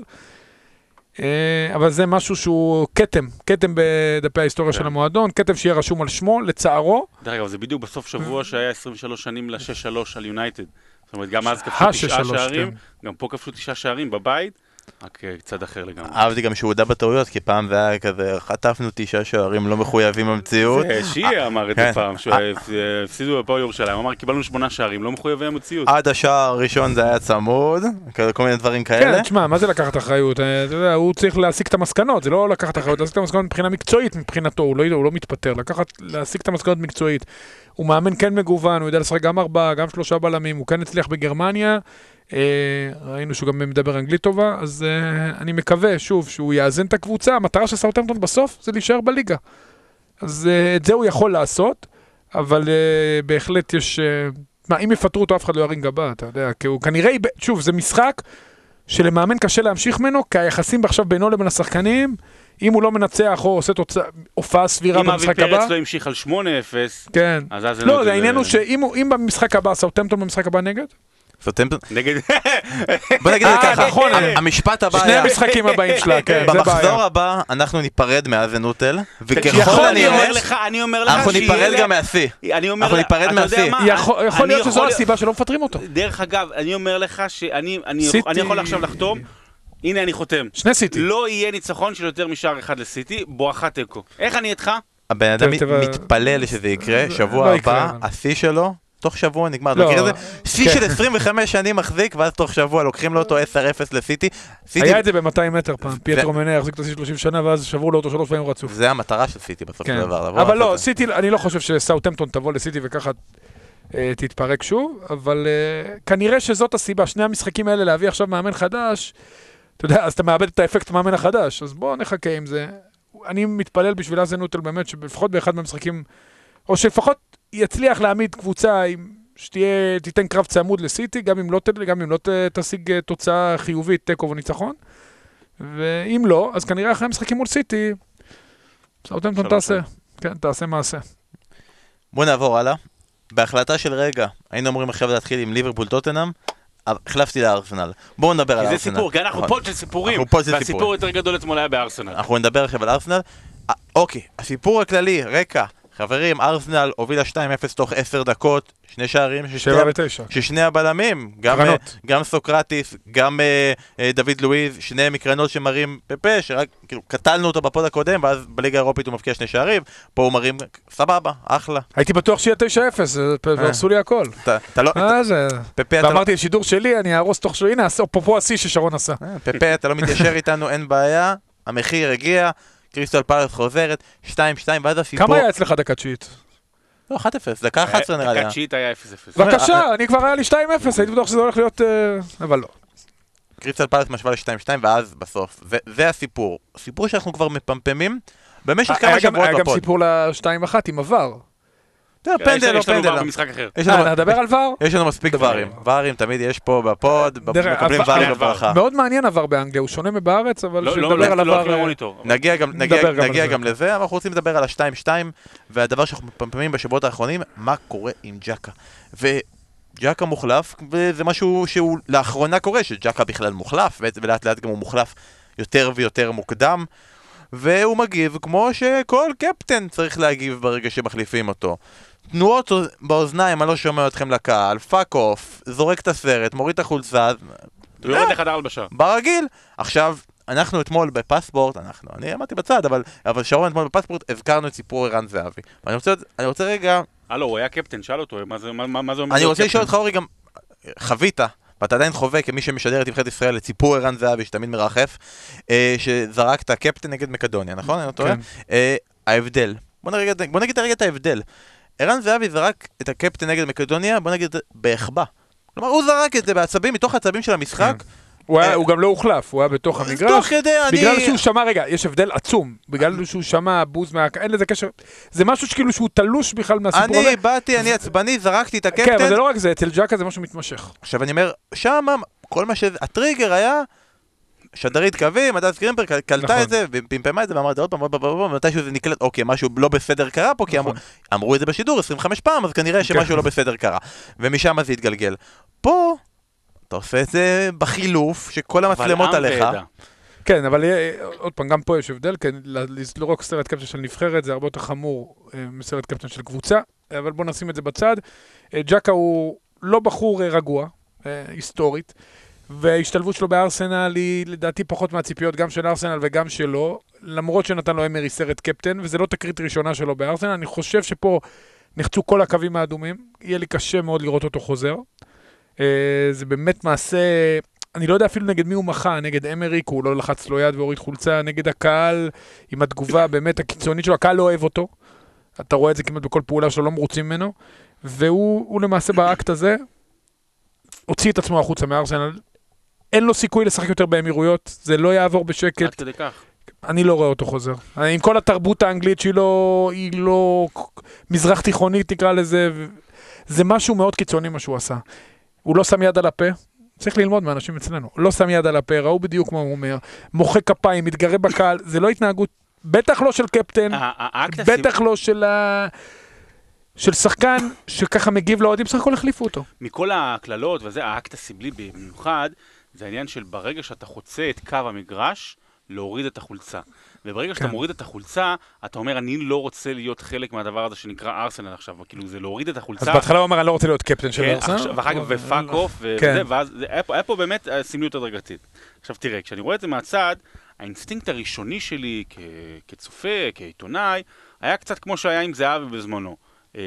אה, אבל זה משהו שהוא כתם, כתם בדפי ההיסטוריה כן. של המועדון, כתם שיהיה רשום על שמו, לצערו. דרך אגב, זה בדיוק בסוף שבוע. שהיה 23 שנים ל-6-3 על יונייטד. זאת אומרת, גם אז כבשו תשעה ה-6-3, שערים, כן. גם פה כבשו תשעה שערים בבית, רק אה, צד אחר לגמרי. אהבתי גם שהוא הודה בטעויות, כי פעם זה היה כזה, חטפנו תשעה שערים לא מחויבים במציאות. אה, שיעה אמר את זה כן. פעם, שהפסידו בפועל ירושלים, הוא אמר קיבלנו שמונה שערים, לא מחויבי המציאות. עד השער הראשון זה היה צמוד, כל מיני דברים כאלה. כן, תשמע, מה זה לקחת אחריות? אה, הוא צריך להסיק את המסקנות, זה לא לקחת אחריות, להסיק את המסקנות מבחינה מקצועית מבחינתו, הוא לא, לא מתפטר, להסיק את המסקנות מקצועית. הוא מאמן כן מגוון, הוא יודע לשחק גם ארבעה, גם שלושה בלמים, הוא כן הצליח בגרמניה, אה, ראינו שהוא גם מדבר אנגלית טובה, אז אה, אני מקווה, שוב, שהוא יאזן את הקבוצה, המטרה של סאוטהמפטון בסוף זה להישאר בליגה. אז אה, את זה הוא יכול לעשות, אבל אה, בהחלט יש... אה, מה, אם יפטרו אותו אף אחד לא ירים גבה, אתה יודע, כי הוא כנראה, שוב, זה משחק שלמאמן קשה להמשיך ממנו, כי היחסים עכשיו בינו לבין השחקנים, אם הוא לא מנצח או עושה תוצאה, הופעה סבירה אם אבי במשחק הבא, פרץ לא המשיך על 8-0, כן. אז אז... לא, זה העניין הוא שאם אם במשחק הבא, סאוטהמפטון במשחק הבא נגד, נגד... בוא נגיד את זה אה, ככה, נכון, המשפט הבא שני היה, המשחקים הבאים שלה, כן, זה במחזור בעיה. הבא אנחנו ניפרד מאזנוטל, יכול וככל אני אומר הנראה, לך, אני אומר לך אנחנו ניפרד גם מהשיא. אני אומר אנחנו ניפרד מהשיא. מה? יכול להיות שזו הסיבה שלא מפטרים אותו. דרך אגב, אני אומר לך שאני יכול עכשיו לחתום, הנה אני חותם. שני סיטי. לא יהיה ניצחון של יותר משער אחד לסיטי, בואכה תקו. איך אני איתך? הבן אדם מתפלל שזה יקרה, שבוע לא הבא. השיא שלו, תוך שבוע נגמר, אתה לא, מכיר את זה? שיא כן. של 25 שנים מחזיק, ואז תוך שבוע לוקחים לו אותו 10-0 לסיטי. סיטי, היה את זה ב-200 מטר פעם, פייטרו מנה החזיק את השיא 30 שנה, ואז שברו לו אותו שלוש פעמים רצוף. זה המטרה של סיטי בסוף כן. של דבר. אבל לא. סיטי, אני לא חושב שסאוטהמפטון תבוא לסיטי וככה אה, תתפרק שוב, אבל אה, כנראה שזאת הסיבה, שני המשחקים האלה להביא עכשיו מאמן חדש, אתה יודע, אז אתה מאבד את האפקט מאמן החדש, אז בואו נחכה עם זה. אני מתפלל בשביל אזן נוטל באמת, שלפחות באחד מהמשחקים, או שלפחות יצליח להעמיד קבוצה עם... שתהיה, תיתן קרב צמוד לסיטי, גם אם לא, ת- גם אם לא ת- תשיג אה, תוצאה חיובית, תיקו וניצחון. ואם לא, אז כנראה אחרי המשחקים מול סיטי, סאוטהמפטון שלוש תעשה. כן, תעשה מעשה. בוא נעבור הלאה. בהחלטה של רגע, היינו אמורים עכשיו להתחיל עם ליברפול טוטנאם, החלפתי לארסנל. בואו נדבר על כי זה ארסנל. סיפור, כי אנחנו נכון. פה של סיפורים. אנחנו פה של והסיפור סיפורים. יותר גדול אתמול היה בארסנל. אנחנו נדבר עכשיו על ארסנל. אה, אוקיי, הסיפור הכללי, רקע. חברים, ארסנל הובילה 2-0 תוך 10 דקות, שני שערים ששני- הבלמים, גם. אה, גם סוקרטיס, גם אה, אה, דוד לואיז, שניהם מקרנות שמראים פפה, שרק כאילו קטלנו אותו בפוד הקודם, ואז בליגה האירופית הוא מבקיע שני שערים, פה הוא מרים, סבבה, אחלה. הייתי בטוח שיהיה 9-0, והרסו לי הכל. אתה, לא, מה זה? פפה, לא, ואמרתי, שידור שלי, אני אהרוס תוך שעה, הנה, אפרופו השיא ששרון עשה. פפה, אתה לא מתיישר איתנו, אין בעיה, המחיר הגיע, קריסטל פלס חוזרת, 2-2, ואז הסיפור... כמה היה אצלך דקה תשיעית? לא, 1-0, דקה 11 נראה לי. דקה תשיעית היה 0-0. בבקשה, אני כבר היה לי 2-0, הייתי בטוח שזה הולך להיות... אה, אבל לא. קריסטל פלס משווה ל-2-2, ואז בסוף, זה, זה הסיפור. סיפור שאנחנו כבר מפמפמים במשך כמה היה גם- שבועות היה גם בפוד. סיפור ל-2-1 עם עבר. יודע, פנדל או יש לנו פנדל. כבר במשחק אחר. יש אה, לנו- נדבר על ור? יש לנו מספיק דבר. ברים. ברים תמיד יש פה בפוד, מקבלים ברים עבר. בברכה. מאוד מעניין VAR באנגליה, הוא שונה מבארץ, אבל לא- לא שנדבר על לא. הולכים אה, נגיע גם, לזה, אבל אנחנו רוצים לדבר על ה-2-2, והדבר שאנחנו מפמפמים בשבועות האחרונים, מה קורה עם צ'אקה. וצ'אקה מוחלף, וזה משהו שהוא לאחרונה קורה, שצ'אקה בכלל מוחלף, ולאט לאט גם הוא מוחלף יותר ויותר מוקדם, והוא מגיב כמו שכל קפטן צריך להגיב ברגע שמחליפים אותו. תנועות באוזניים, אני לא שומע אתכם לקהל, fuck off, זורק את הסרט, מוריד את החולצה, אתה יודע, ויורד לחדר הלבשה. ברגיל. עכשיו, אנחנו אתמול בפספורט, אנחנו, אני עמדתי בצד, אבל, אבל שרון אתמול בפספורט, הזכרנו את סיפור ערן זהבי. ואני רוצה, אני רוצה רגע, הלו, הוא היה קפטן, שאל אותו, מה זה- מה- מה זה אומר? אני רוצה לשאול? אותך אורי גם, חווית, ואתה עדיין חווה כמי שמשדר את נבחרת ישראל את סיפור ערן זהבי שתמיד מרחף, אה, שזרקת קפטן נגד מקדוניה, נכון? אני לא טועה? כן. אה, ההבדל, בוא נגיד, בוא נגיד רגע את ההבדל. ערן זהבי זרק את הקפטן נגד מקדוניה, בוא נגיד בהחבא. כלומר, הוא זרק את זה בעצבים, מתוך העצבים של המשחק, הוא היה- אה, הוא גם לא הוחלף, הוא היה בתוך תוך המגרש. כדי, אני... בגלל שהוא שמע, רגע, יש הבדל עצום. בגלל שהוא שמע בוז מה... אין לזה קשר. זה משהו שכאילו שהוא תלוש בכלל מהסיפור הזה. אני באתי, אני עצבני, זרקתי את כן, אבל הקפטן. זה לא רק זה, אצל ג'קה זה משהו מתמשך. עכשיו אני אומר, שמה, כל מה ש... הטריגר היה... שדרית קווים, הדס גרינברג קל- קלטה נכון. את זה, ופמפמה את זה, ואמרה את זה עוד פעם, עוד פעם, עוד פעם, מתישהו זה נקלט, אוקיי, משהו לא בסדר קרה פה, כי אמרו, נכון. אמרו את זה בשידור 25 פעם, אז כנראה שמשהו כן. לא בסדר קרה. ומשם זה התגלגל. פה, אתה עושה את זה בחילוף, שכל המצלמות עליך. ועדה. כן, אבל עוד פעם, גם פה יש הבדל, כן, ל- לזרוק סרט קפטן של נבחרת זה הרבה יותר חמור אה, מסרט קפטן של קבוצה, אבל בואו נשים את זה בצד. אה, ג'קה הוא לא בחור אה, רגוע, היסטורית, וההשתלבות שלו בארסנל היא לדעתי פחות מהציפיות גם של ארסנל וגם שלו, למרות שנתן לו אמרי סרט קפטן, וזה לא תקרית ראשונה שלו בארסנל, אני חושב שפה נחצו כל הקווים האדומים, יהיה לי קשה מאוד לראות אותו חוזר. אה, זה באמת מעשה... אני לא יודע אפילו נגד מי הוא מחה, נגד אמריק, הוא לא לחץ לו יד והוריד חולצה, נגד הקהל, עם התגובה באמת הקיצונית שלו, הקהל לא אוהב אותו. אתה רואה את זה כמעט בכל פעולה שלו, לא מרוצים ממנו. והוא הוא למעשה באקט הזה, הוציא את עצמו החוצה מארסנל. אין לו סיכוי לשחק יותר באמירויות, זה לא יעבור עד בשקט, כדי כך. אני לא רואה אותו חוזר. עם כל התרבות האנגלית שהיא לא, היא לא מזרח תיכונית נקרא לזה, זה משהו מאוד קיצוני מה שהוא עשה. הוא לא שם יד על הפה, צריך ללמוד מאנשים אצלנו. לא שם יד על הפה, ראו בדיוק מה הוא אומר, מוחא כפיים, מתגרה בקהל, זה לא התנהגות, בטח לא של קפטן, ה- ה- האקט הסימ- בטח לא של ה... של שחקן שככה מגיב לאוהדים, בסך הכל החליפו אותו. מכל הקללות וזה, האקט הסמלי במיוחד, זה העניין של ברגע שאתה חוצה את קו המגרש, להוריד את החולצה. וברגע שאתה כן. מוריד את החולצה, אתה אומר, אני לא רוצה להיות חלק מהדבר הזה שנקרא ארסנל עכשיו. כאילו, זה להוריד את אז החולצה. בהתחלה הוא אמר, אני לא רוצה להיות קפטן של כן, ארסנל. ואחר כך אבל- ו fuck off, וזה, כן. ואז זה- היה פה- היה פה באמת אה, סמליות הדרגתית. עכשיו תראה, כשאני רואה את זה מהצד, האינסטינקט הראשוני שלי כ- כצופה, כעיתונאי, היה קצת כמו שהיה עם זהבי בזמנו. אה,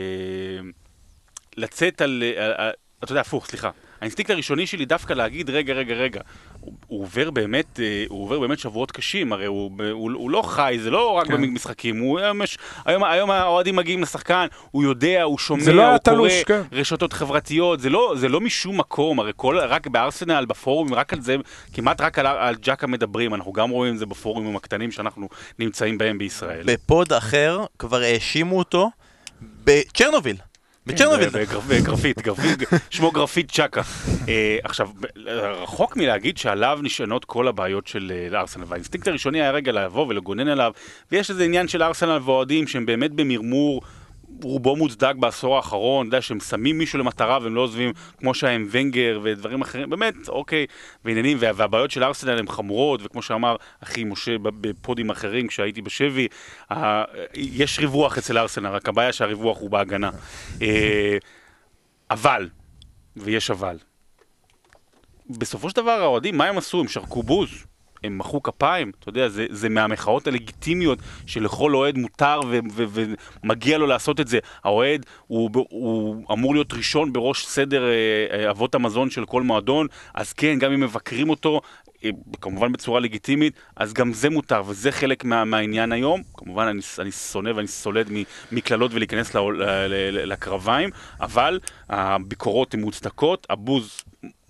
לצאת על, על, על... אתה יודע, הפוך, סליחה. האינסטינקט הראשוני שלי דווקא להגיד, רגע, רגע, רגע, הוא, הוא עובר באמת, אה, הוא עובר באמת שבועות קשים, הרי הוא, הוא, הוא לא חי, זה לא רק כן. במשחקים, הוא היום, יש, היום, היום האוהדים מגיעים לשחקן, הוא יודע, הוא שומע, לא הוא קורא כן. רשתות חברתיות, זה לא, זה לא משום מקום, הרי כל, רק בארסנל, בפורומים, רק על זה, כמעט רק על, על ג'קה מדברים, אנחנו גם רואים את זה בפורומים הקטנים שאנחנו נמצאים בהם בישראל. בפוד אחר כבר האשימו אותו בצ'רנוביל. בצ'רנוביל. בגרפית, גרפית, שמו גרפית צ'קה. אה, עכשיו, רחוק מלהגיד שעליו נשענות כל הבעיות של אה, ארסנל, והאינסטינקט הראשוני היה רגע לבוא ולגונן עליו, ויש איזה עניין של ארסנל ואוהדים שהם באמת במרמור. רובו מוצדק בעשור האחרון, אתה יודע, שהם שמים מישהו למטרה והם לא עוזבים, כמו שהיה עם ונגר ודברים אחרים, באמת, אוקיי, ועניינים, וה- והבעיות של ארסנל הן חמורות, וכמו שאמר אחי משה בפודים אחרים כשהייתי בשבי, ה- יש ריווח אצל ארסנל, רק הבעיה שהריווח הוא בהגנה. אה, אבל, ויש אבל, בסופו של דבר האוהדים, מה הם עשו? הם שרקו בוז. הם מחאו כפיים, אתה יודע, זה, זה מהמחאות הלגיטימיות שלכל אוהד מותר ומגיע לו לעשות את זה. האוהד הוא, הוא אמור להיות ראשון בראש סדר אה, אה, אבות המזון של כל מועדון, אז כן, גם אם מבקרים אותו, אה, כמובן בצורה לגיטימית, אז גם זה מותר, וזה חלק מה, מהעניין היום. כמובן, אני, אני שונא ואני סולד מקללות ולהיכנס לקרביים, אבל הביקורות הן מוצדקות, הבוז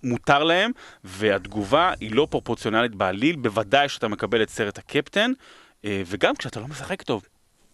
מותר להם, והתגובה היא לא פרופורציונלית בעליל, בוודאי שאתה מקבל את סרט הקפטן, אה, וגם כשאתה לא משחק טוב.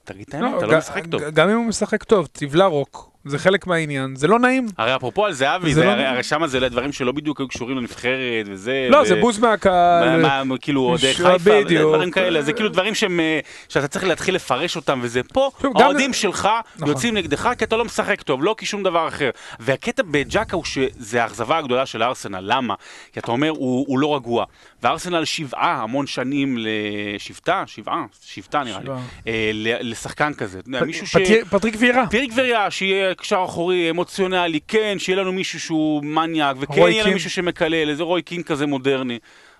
תגיד את האמת, אתה ג- לא משחק טוב. גם אם הוא משחק טוב, תבלע רוק, זה חלק מהעניין, זה לא נעים. הרי אפרופו על זהבי, זה זה לא- הרי, הרי שמה זה דברים שלא בדיוק היו קשורים לנבחרת וזה. לא, ו- זה בוז מהקהל. מה, מה, כאילו ש- חיפה, בדיוק. דברים כאלה, זה כאילו דברים שהם, אה, שאתה צריך להתחיל לפרש אותם וזה. פה, האוהדים שלך נכון. יוצאים נגדך כי אתה לא משחק טוב, לא כי שום דבר אחר. והקטע בג'קה הוא שזה האכזבה הגדולה של ארסנל, למה? כי אתה אומר, הוא, הוא לא רגוע. וארסנל שבעה המון שנים לשבטה, שבעה, שבטה נראה לי. אה, לשחקן כזה. מישהו ש... פטריק וירה. פיריק וריה, שיהיה קשר אחורי אמוציונלי, כן, שיהיה לנו מישהו שהוא מניאק, וכן יהיה לנו. מישהו שמקלל, איזה רוי קין כזה מודרני.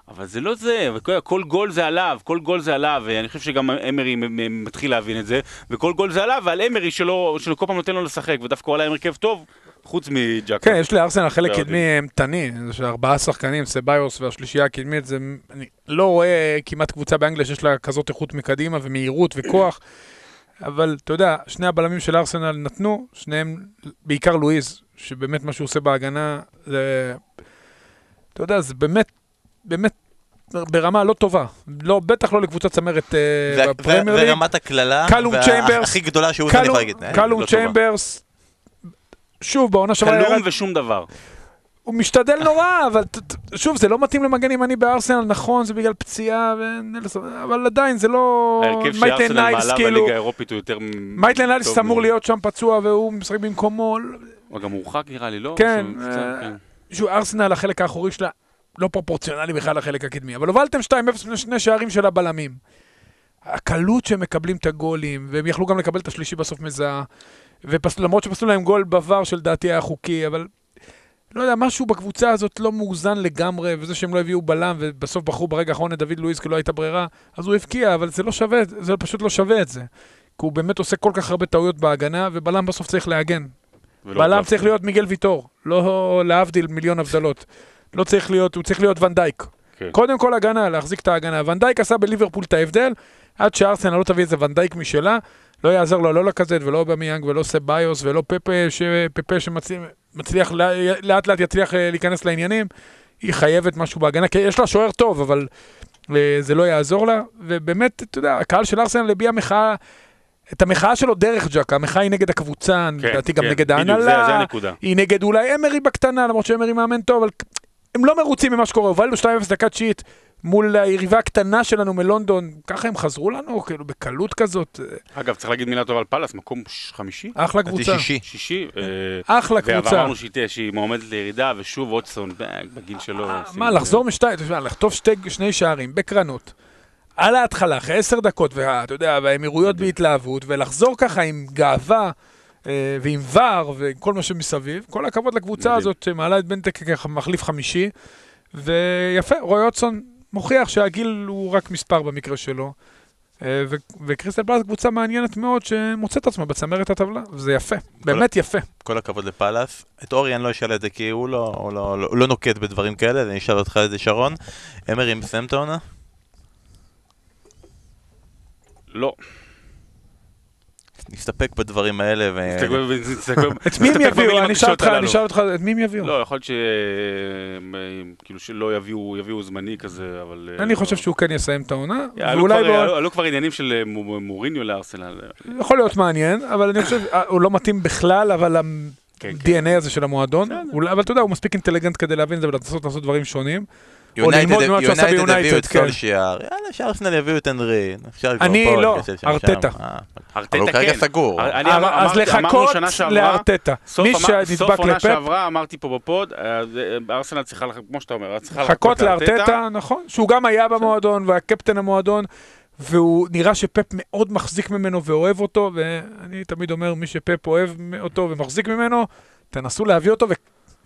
אבל זה לא זה, וכל כל גול זה עליו, כל גול זה עליו, ואני חושב שגם אמרי מתחיל להבין את זה, וכל גול זה עליו, ועל אמרי שלא, שלא כל פעם נותן לו לשחק, ודווקא הוא עלה עם הרכב טוב, חוץ מג'קה. כן, יש לארסנל חלק לא קדמי אימתני, של ארבעה שחקנים, סביוס והשלישייה הקדמית, זה, אני לא רואה כמעט קבוצה באנגליה שיש לה כזאת איכות מקדימה ומהירות וכוח, אבל אתה יודע, שני הבלמים של ארסנל נתנו, שניהם, בעיקר לואיז, שבאמת מה שהוא עושה בהגנה, זה, אתה יודע, זה באמת, באמת ברמה לא טובה, לא, בטח לא לקבוצת צמרת זה- בפרמייר ליג. רמת הקללה קלום וה- צ'יימברס. הכי גדולה שהוא אני יכול להגיד. קלום לא. צ'יימברס, שוב, בעונה שעברה כלום ירד ושום דבר. הוא משתדל נורא, אבל שוב, זה לא מתאים למגן ימני בארסנל, נכון, זה בגלל פציעה, ונלסון, אבל עדיין זה לא... ההרכב שארסנל מעלה כאילו, בליגה האירופית הוא יותר... מייטלן ניילס טוב אמור. להיות שם פצוע והוא משחק במקומו. הוא גם מורחק נראה לי, לא? כן, אה, כן. שוב, ארסנל, החלק האחורי שלה, לא פרופורציונלי בכלל לחלק הקדמי, אבל הובלתם 2-0 לשני שערים של הבלמים. הקלות שהם מקבלים את הגולים, והם יכלו גם לקבל את השלישי בסוף מזהה, ולמרות שפסלו להם גול בVAR שלדעתי היה חוקי, אבל לא יודע, משהו בקבוצה הזאת לא מאוזן לגמרי, וזה שהם לא הביאו בלם, ובסוף בחרו ברגע האחרון את דוד לואיס כי לא הייתה ברירה, אז הוא הבקיע, אבל זה לא שווה, זה פשוט לא שווה את זה. כי הוא באמת עושה כל כך הרבה טעויות בהגנה, ובלם בסוף צריך להגן. בלם. צריך להיות מיגל ויטור, לא להבדיל מיליון הבדלות. לא צריך להיות, הוא צריך להיות ונדייק. כן. קודם כל הגנה, להחזיק את ההגנה. ונדייק עשה בליברפול את ההבדל, עד שארסנל לא תביא איזה ונדייק משלה, לא יעזור לו לא לקזט ולא במיאנג ולא סביוס ולא פפה, ש... פפה שמצליח, לאט לאט יצליח אה, להיכנס לעניינים. היא חייבת משהו בהגנה, כי יש לה שוער טוב, אבל אה, זה לא יעזור לה. ובאמת, אתה יודע, הקהל של ארסנל הביע מחאה, את המחאה שלו דרך ג'קה, המחאה היא נגד הקבוצה, כן, לדעתי גם כן, נגד ההנהלה. היא נגד אולי אמרי בקטנה, למרות שאמרי מאמן טוב, אבל הם לא מרוצים ממה שקורה. הובלנו 2-0 דקה תשיעית מול היריבה הקטנה שלנו מלונדון, ככה הם חזרו לנו, כאילו, בקלות כזאת. אגב, צריך להגיד מילה טובה על פאלאס, מקום חמישי? אחלה קבוצה. שישי. שישי. אה, אחלה קבוצה. ואמרנו שהיא תהיה- שהיא מועמדת לירידה, ושוב ווטסון, בגיל שלו. אה, מה. לחזור משתיים, לחטוף שני שערים בקרנות, על ההתחלה, אחרי עשר דקות, ואתה יודע, והאמירויות בהתלהבות, ולחזור ככה עם גאווה, אה, ועם ור, ועם כל מה שמסביב, כל הכבוד לקבוצה מדהים. הזאת, שמעלה את בנטק כמחליף חמישי, ויפה, רוי הודסון מוכיח שהגיל הוא רק מספר במקרה שלו. אה, ו- וקריסטל פלאס קבוצה מעניינת מאוד שמוצאת עצמה בצמרת הטבלה, וזה יפה, באמת יפה. כל הכבוד לפאלאס. את אורי אני לא אשאל את זה כי הוא לא, הוא לא, הוא לא נוקט בדברים כאלה, אז אני אשאל אותך את זה שרון. אמרי מסיים את העונה? לא. נסתפק בדברים האלה ו... את מי הם יביאו? אני אשאל אותך, אני. אשאל אותך, את מי הם יביאו? לא, יכול להיות ש... כאילו שלא יביאו, יביאו זמני כזה, אבל... אה, אני לא. חושב שהוא כן יסיים את העונה, ואולי עלו- כבר עניינים של אה, מו- מוריניו לארסנל. יכול להיות מעניין, אבל אני חושב, אה, הוא לא מתאים בכלל, אבל כן, כן. ה-DNA הזה של המועדון, אבל אתה יודע, הוא מספיק אינטליגנט כדי להבין את זה ולנסות לעשות דברים שונים. או ללמוד ממה שהוא עשה יונייטד הביאו ביונייטד, את. סולשיאר, יאללה שארסנל יביאו את אנרי. אני לא, ארטטה. אה, ארטטה אבל הוא כרגע כן. סגור. אה, אז לחכות לארטטה. סוף מי עונה- סוף שנדבק עונה שעברה, אמרתי פה ב pod, אה, ארסנל צריכה, כמו שאתה אומר, צריכה לחכות לארטטה, נכון, שהוא גם היה במועדון והיה קפטן המועדון, והוא נראה שפפ מאוד מחזיק ממנו ואוהב אותו, ואני תמיד אומר, מי שפפ אוהב אותו ומחזיק ממנו, תנסו להביא אותו,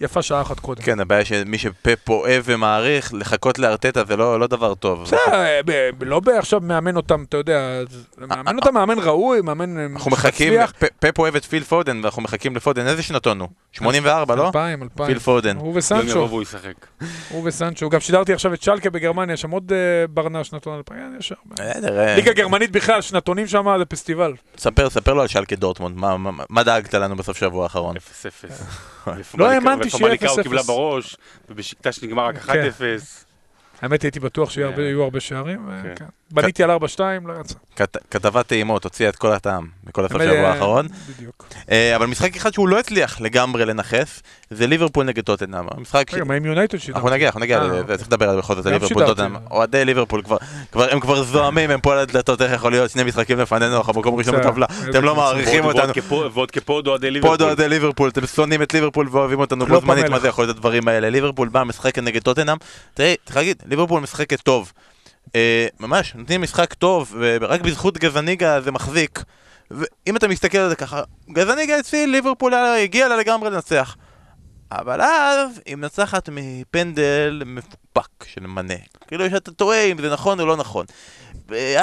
ויפה שעה אחת קודם. כן, הבעיה שמי שפפ אוהב ומעריך, לחכות לארטטה זה לא לא דבר טוב. בסדר, אה, ב- ב- לא עכשיו מאמן אותם, אתה יודע, מאמן אותם מאמן ראוי, מאמן אה, אנחנו מחכים, פפ אוהב את פיל פודן, ואנחנו מחכים לפודן, איזה שנתון הוא? 84, לא? 2000, 2000. פיל פודן. הוא וסנצ'ו, והוא ישחק. הוא וסנצ'ו. גם שידרתי עכשיו את שלקה בגרמניה, שם עוד אה, ברנש נתון 2000, יש הרבה. בסדר, אה, ליגה גרמנית בכלל, שנתונים שם זה פסטיבל. ספר, ספר לו על שלקה דורטמונד, מה דאגת לנו בסוף שבוע האחרון? 0-0. לא האמנתי שיהיה ופמליקאו 0-0. קיבלה בראש, ובשקטש נגמר רק 1-0. האמת הייתי בטוח שיהיו הרבה- יהיו הרבה שערים. אה, כן. בניתי על 4-2, לא יצא. כת- כתבת טעימות, הוציאה את כל הטעם מכל הסוף שבוע האחרון. בדיוק. אה, אבל משחק אחד שהוא לא הצליח לגמרי לנכס, זה ליברפול נגד טוטנאם. המשחק ש... רגע, מה עם יונייטד שידרתי? אנחנו נגיע, אנחנו נגיע, אה, אוקיי. צריך לדבר על בכל זאת, על ליברפול. טוטנאם. אוהדי ליברפול כבר, כבר- הם כבר זועמים, הם פה על הדלתות, איך יכול להיות שני משחקים לפנינו, אנחנו במקום ראשון. בטבלה. אתם לא. מעריכים אותנו. ועוד כפו- ועוד כ pod אוהדי ליברפול. פה אוהדי ליברפול, אתם שונאים את ליברפול ואוהבים אותנו בו קלופ זמנית. מה זה יכול להיות הדברים האלה? ליברפול באה משחקת נגד טוטנאם, תראי, צריך להגיד, ליברפול משחקת טוב. אה, ממש, נותנים משחק טוב, ורק בזכות גזניגה זה מחזיק. ואם אתה מסתכל על זה ככה, גזניגה הציל, ליברפול הגיע לה לגמרי לנצח. אבל אז היא מנצחת מפנדל מפוקפק של מנה. כאילו שאתה טועה אם זה נכון או לא נכון.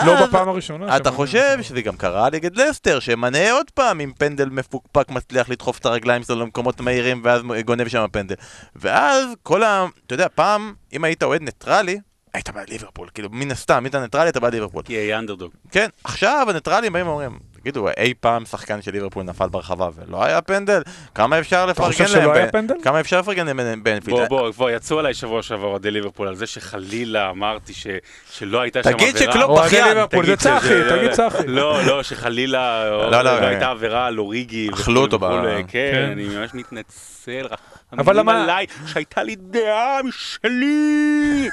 לא בפעם הראשונה. אתה. חושב שזה גם קרה נגד לסטר, שמנה עוד פעם עם פנדל מפוקפק מצליח לדחוף את הרגליים שלו למקומות מהירים ואז גונב שם פנדל. ואז כל ה... אתה יודע, פעם, אם היית אוהד ניטרלי, היית בעד ליברפול, כאילו מן הסתם, היית ניטרלי, אתה בעד ליברפול. כי היה אנדרדוג. כן, עכשיו הניטרלים באים ואומרים, תגידו, אי פעם שחקן של ליברפול נפל ברחבה ולא היה פנדל? כמה אפשר אתה חושב לפרגן להם? שלא היה ב- פנדל? כמה אפשר לפרגן להם בנפילד? בוא, בוא, בוא, יצאו עליי שבוע שעבר אוהדי ליברפול על זה שחלילה אמרתי ש- שלא הייתה שם עבירה. תגיד שקלופ בכיין, זה תגיד צחי, תגיד צחי. לא, לא, שחלילה לא, לא, לא, הייתה עבירה על אוריגי. אכלו אותו ב- וכו'. כן. כן, אני ממש מתנצל. אבל אבל למה- שהייתה לי דעה משלי.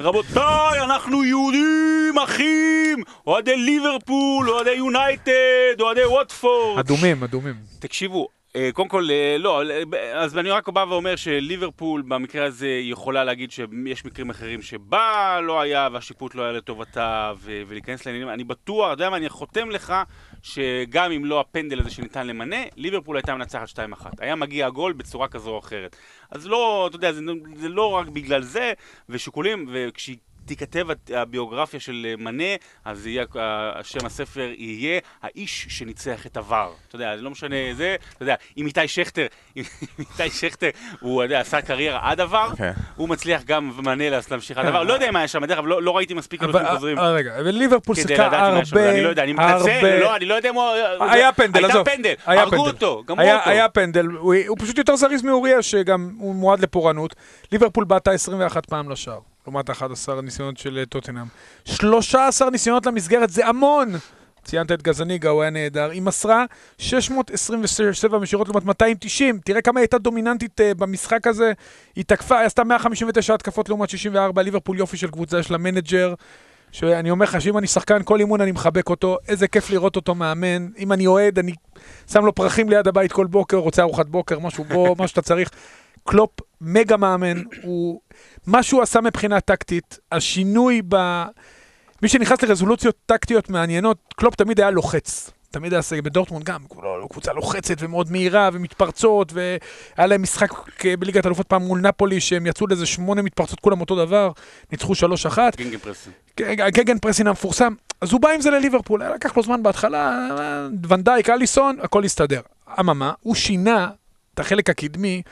רבותיי, אנחנו יהודים, אחים, אוהדי ליברפול, אוהדי יונייטד, אוהדי ווטפורד. אדומים, אדומים. תקשיבו, קודם כל, אה, לא, אה, אז אני רק בא ואומר שליברפול במקרה הזה יכולה להגיד שיש מקרים אחרים שבה לא היה והשיפוט לא היה לטובתה ו- ולהיכנס לעניינים. אני בטוח, אתה יודע מה, אני חותם לך שגם אם לא הפנדל הזה שניתן למנה, ליברפול הייתה מנצחת 2-1. היה מגיע הגול בצורה כזו או אחרת. אז לא, אתה יודע, זה, זה לא רק בגלל זה, ושיקולים, וכשהיא... תיכתב הביוגרפיה של אה, מנה, אז יהיה, שם הספר יהיה האיש שניצח את עבר. אתה יודע, זה לא משנה זה, אתה יודע, אם איתי שכטר, אם איתי שכטר, הוא יודע, עשה קריירה עד עבר, כן. הוא מצליח גם מנה לה- להמשיך עד עבר. לא יודע מה היה שם, דרך אגב, לא לא ראיתי מספיק אבל אנשים חוזרים. אה, רגע, אבל ליברפול כדי שיחקה שם, הרבה, אני לא יודע, אני מתנצל, הרבה... לא, אני לא יודע אם הוא... היה פנדל, הייתה עזוב. פנדל, היה הרגו פנדל. אותו, גמרו אותו. היה פנדל, הוא פשוט יותר זריז מאוריה, שגם הוא מועד לפורענות. ליברפול בעטה 21 פעם לשער, לעומת 11 ניסיונות של אה, טוטנאם. 13 ניסיונות למסגרת, זה המון! ציינת את גזניגה, הוא היה נהדר. היא מסרה 627 מסירות לעומת 290. תראה כמה היא הייתה דומיננטית uh, במשחק הזה. היא תקפה, היא עשתה 159 התקפות לעומת 64. ליברפול יופי של קבוצה, יש לה manager. שאני אומר לך שאם אני שחקן, כל אימון אני מחבק אותו, איזה כיף לראות אותו מאמן. אם אני אוהד, אני שם לו פרחים ליד הבית כל בוקר, רוצה ארוחת בוקר, משהו בו, מה שאתה צריך. קלופ מגה מאמן, הוא... מה שהוא עשה מבחינה טקטית, השינוי ב... מי שנכנס לרזולוציות טקטיות מעניינות, קלופ תמיד היה לוחץ. תמיד היה סגל, בדורטמונד גם, לא, קבוצה לוחצת ומאוד מהירה ומתפרצות, והיה להם משחק בליגת אלופות פעם מול נפולי, שהם יצאו לאיזה שמונה מתפרצות, כולם אותו דבר, ניצחו שלוש אחת. gegenpressing. ה gegenpressing המפורסם, אז הוא בא עם זה לליברפול, היה לקח לו זמן בהתחלה, אה, ואן דייק, אליסון, הכל הסתדר. אממה, הוא שינה את החלק הקדמי,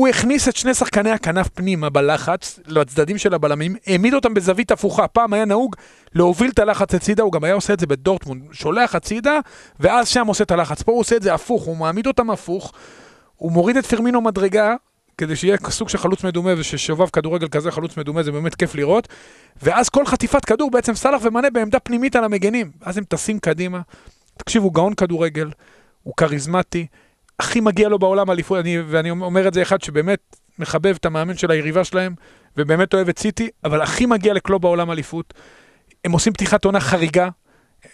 הוא הכניס את שני שחקני הכנף פנימה בלחץ, לצדדים של הבלמים, העמיד אותם בזווית הפוכה. פעם היה נהוג להוביל את הלחץ הצידה, הוא גם היה עושה את זה בדורטמונד, שולח הצידה, ואז שם עושה את הלחץ. פה הוא עושה את זה הפוך, הוא מעמיד אותם הפוך, הוא מוריד את פרמינו מדרגה, כדי שיהיה סוג של חלוץ מדומה, וששובב כדורגל כזה חלוץ מדומה, זה באמת כיף לראות. ואז כל חטיפת כדור, בעצם סאלח ומנה בעמדה פנימית על המגנים. אז הם טסים קדימה. תקשיבו, גאון כדורגל, הוא כריזמטי, הכי מגיע לו בעולם אליפות, אני, ואני אומר את זה אחד שבאמת מחבב את המאמן של היריבה שלהם, ובאמת אוהב את סיטי, אבל הכי מגיע לקלוב בעולם אליפות. הם עושים פתיחת עונה חריגה,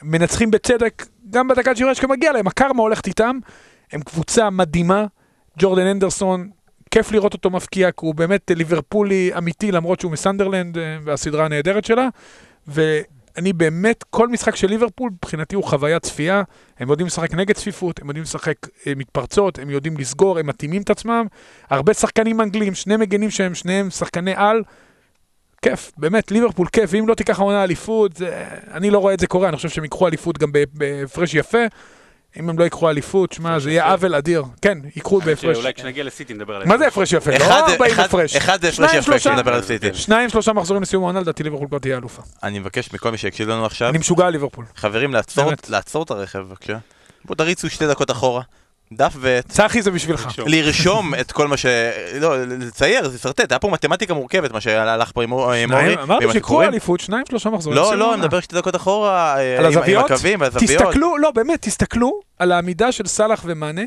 מנצחים בצדק, גם בדקה ה מגיע להם, הקרמה הולכת איתם, הם קבוצה מדהימה, ג'ורדן אנדרסון, כיף לראות אותו מבקיע, כי הוא באמת ליברפולי אמיתי, למרות שהוא מסנדרלנד אה, והסדרה הנהדרת שלה. ואני באמת, כל משחק של ליברפול, מבחינתי הוא חוויית צפייה. הם יודעים לשחק נגד צפיפות, הם יודעים לשחק אה, מתפרצות, הם יודעים לסגור, הם מתאימים את עצמם. הרבה שחקנים אנגלים, שני מגנים שהם שניהם שחקני על. כיף, באמת, ליברפול כיף, ואם לא תיקח עונה אליפות, זה, אני לא רואה את זה קורה, אני חושב שהם ייקחו אליפות גם בהפרש יפה. אם הם לא ייקחו אליפות, שמע, זה יהיה עוול אדיר. כן, ייקחו בהפרש. אולי כשנגיע לסיטי נדבר על מה זה הפרש יפה? לא 40 הפרש. אחד זה הפרש יפה כשנדבר על סיטי. שניים, שלושה מחזורים לסיום העונה, לדעתי ליברפול כבר תהיה אלופה. אני מבקש מכל מי שיקשיב לנו עכשיו, אני משוגע על ליברפול. חברים, לעצור את הרכב בבקשה. בואו תריצו שתי דקות אחורה. דף ועט. צחי זה בשבילך. לרשום את כל מה ש... לא, לצייר, זה שרטט, היה פה מתמטיקה מורכבת, מה שהלך פה עם אורי. אמרנו שיקחו אליפות, שניים, שלושה מחזורים. לא, לא, אני מדבר שתי דקות אחורה, אה, על הזוויות? תסתכלו, לא, באמת, תסתכלו על העמידה של סאלח ומאנה,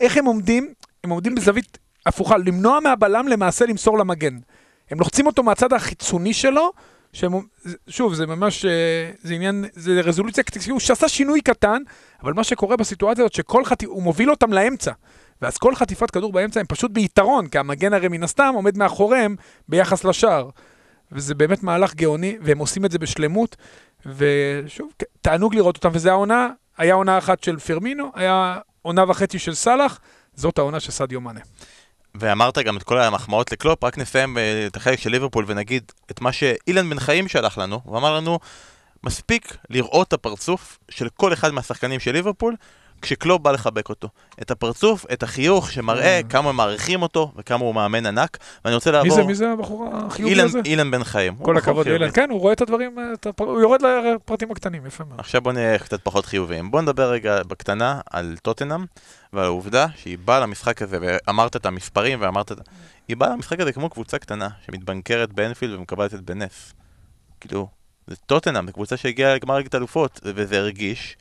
איך הם עומדים, הם עומדים בזווית הפוכה, למנוע מהבלם למעשה למסור למגן. הם לוחצים אותו מהצד החיצוני שלו, שוב, זה ממש, אה, זה עניין, זה רזולוציה, הוא שעשה שינוי קטן, אבל מה שקורה בסיטואציה הזאת, שכל חטיף, הוא מוביל אותם לאמצע. ואז כל חטיפת כדור באמצע הם פשוט ביתרון, כי המגן הרי מן הסתם עומד מאחוריהם ביחס לשער. וזה באמת מהלך גאוני, והם עושים את זה בשלמות, ושוב, תענוג לראות אותם, וזה העונה, היה עונה אחת של פרמינו, היה עונה וחצי של סאלח, זאת העונה של סעדיו מאנה. ואמרת גם את כל המחמאות לקלופ, רק נסיים אה, את החלק של ליברפול ונגיד את מה שאילן בן חיים שלח לנו, הוא אמר לנו, מספיק לראות את הפרצוף של כל אחד מהשחקנים של ליברפול כשקלופ בא לחבק אותו. את הפרצוף, את החיוך שמראה אה. כמה מעריכים אותו וכמה הוא מאמן ענק. ואני רוצה לעבור... מי זה, מי זה הבחור החיובי הזה? אילן בן חיים. כל הכבוד אילן. כן, הוא רואה את הדברים, הוא יורד לפרטים הקטנים, יפה מאוד. עכשיו בוא נהיה קצת פחות חיוביים. בוא נדבר רגע בקטנה על טוטנאם ועל העובדה שהיא באה למשחק הזה, ואמרת את המספרים ואמרת... היא באה למשחק הזה כמו קבוצה קטנה שמתבנקרת באנפילד ומקבלת את בנס. כאילו, זה טוטנאם, זו קבוצה שהגיעה לגמר ליגת אלופות, וזה הרגיש.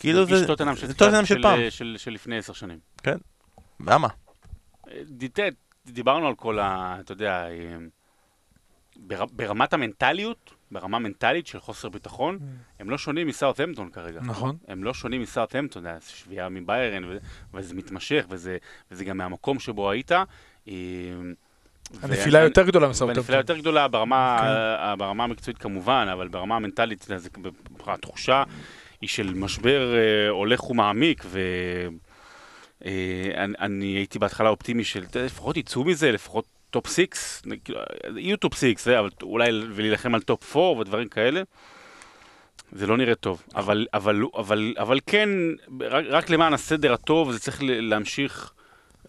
כאילו זה, טוטנאם של, טוטנאם של, של פעם. של, של לפני עשר שנים. כן. למה? דיברנו על כל ה... אתה יודע, בר, ברמת המנטליות, ברמה מנטלית של חוסר ביטחון, mm. הם לא שונים מסאוטהמפטון כרגע. נכון. הם לא שונים מסאוטהמפטון, שביעה מביירן, וזה מתמשך, וזה, וזה גם מהמקום שבו היית. הנפילה יותר גדולה מסאוטהמפטון. הנפילה יותר גדולה ברמה, כן. ברמה המקצועית כמובן, אבל ברמה המנטלית, זה, התחושה היא של משבר אה, הולך ומעמיק, ואני אה, הייתי בהתחלה אופטימי של לפחות יצאו מזה, לפחות top six, כאילו, יהיו top six, אבל אולי ולהילחם על top four ודברים כאלה. זה לא נראה טוב, אבל, אבל, אבל, אבל כן, רק, רק למען הסדר הטוב, זה צריך להמשיך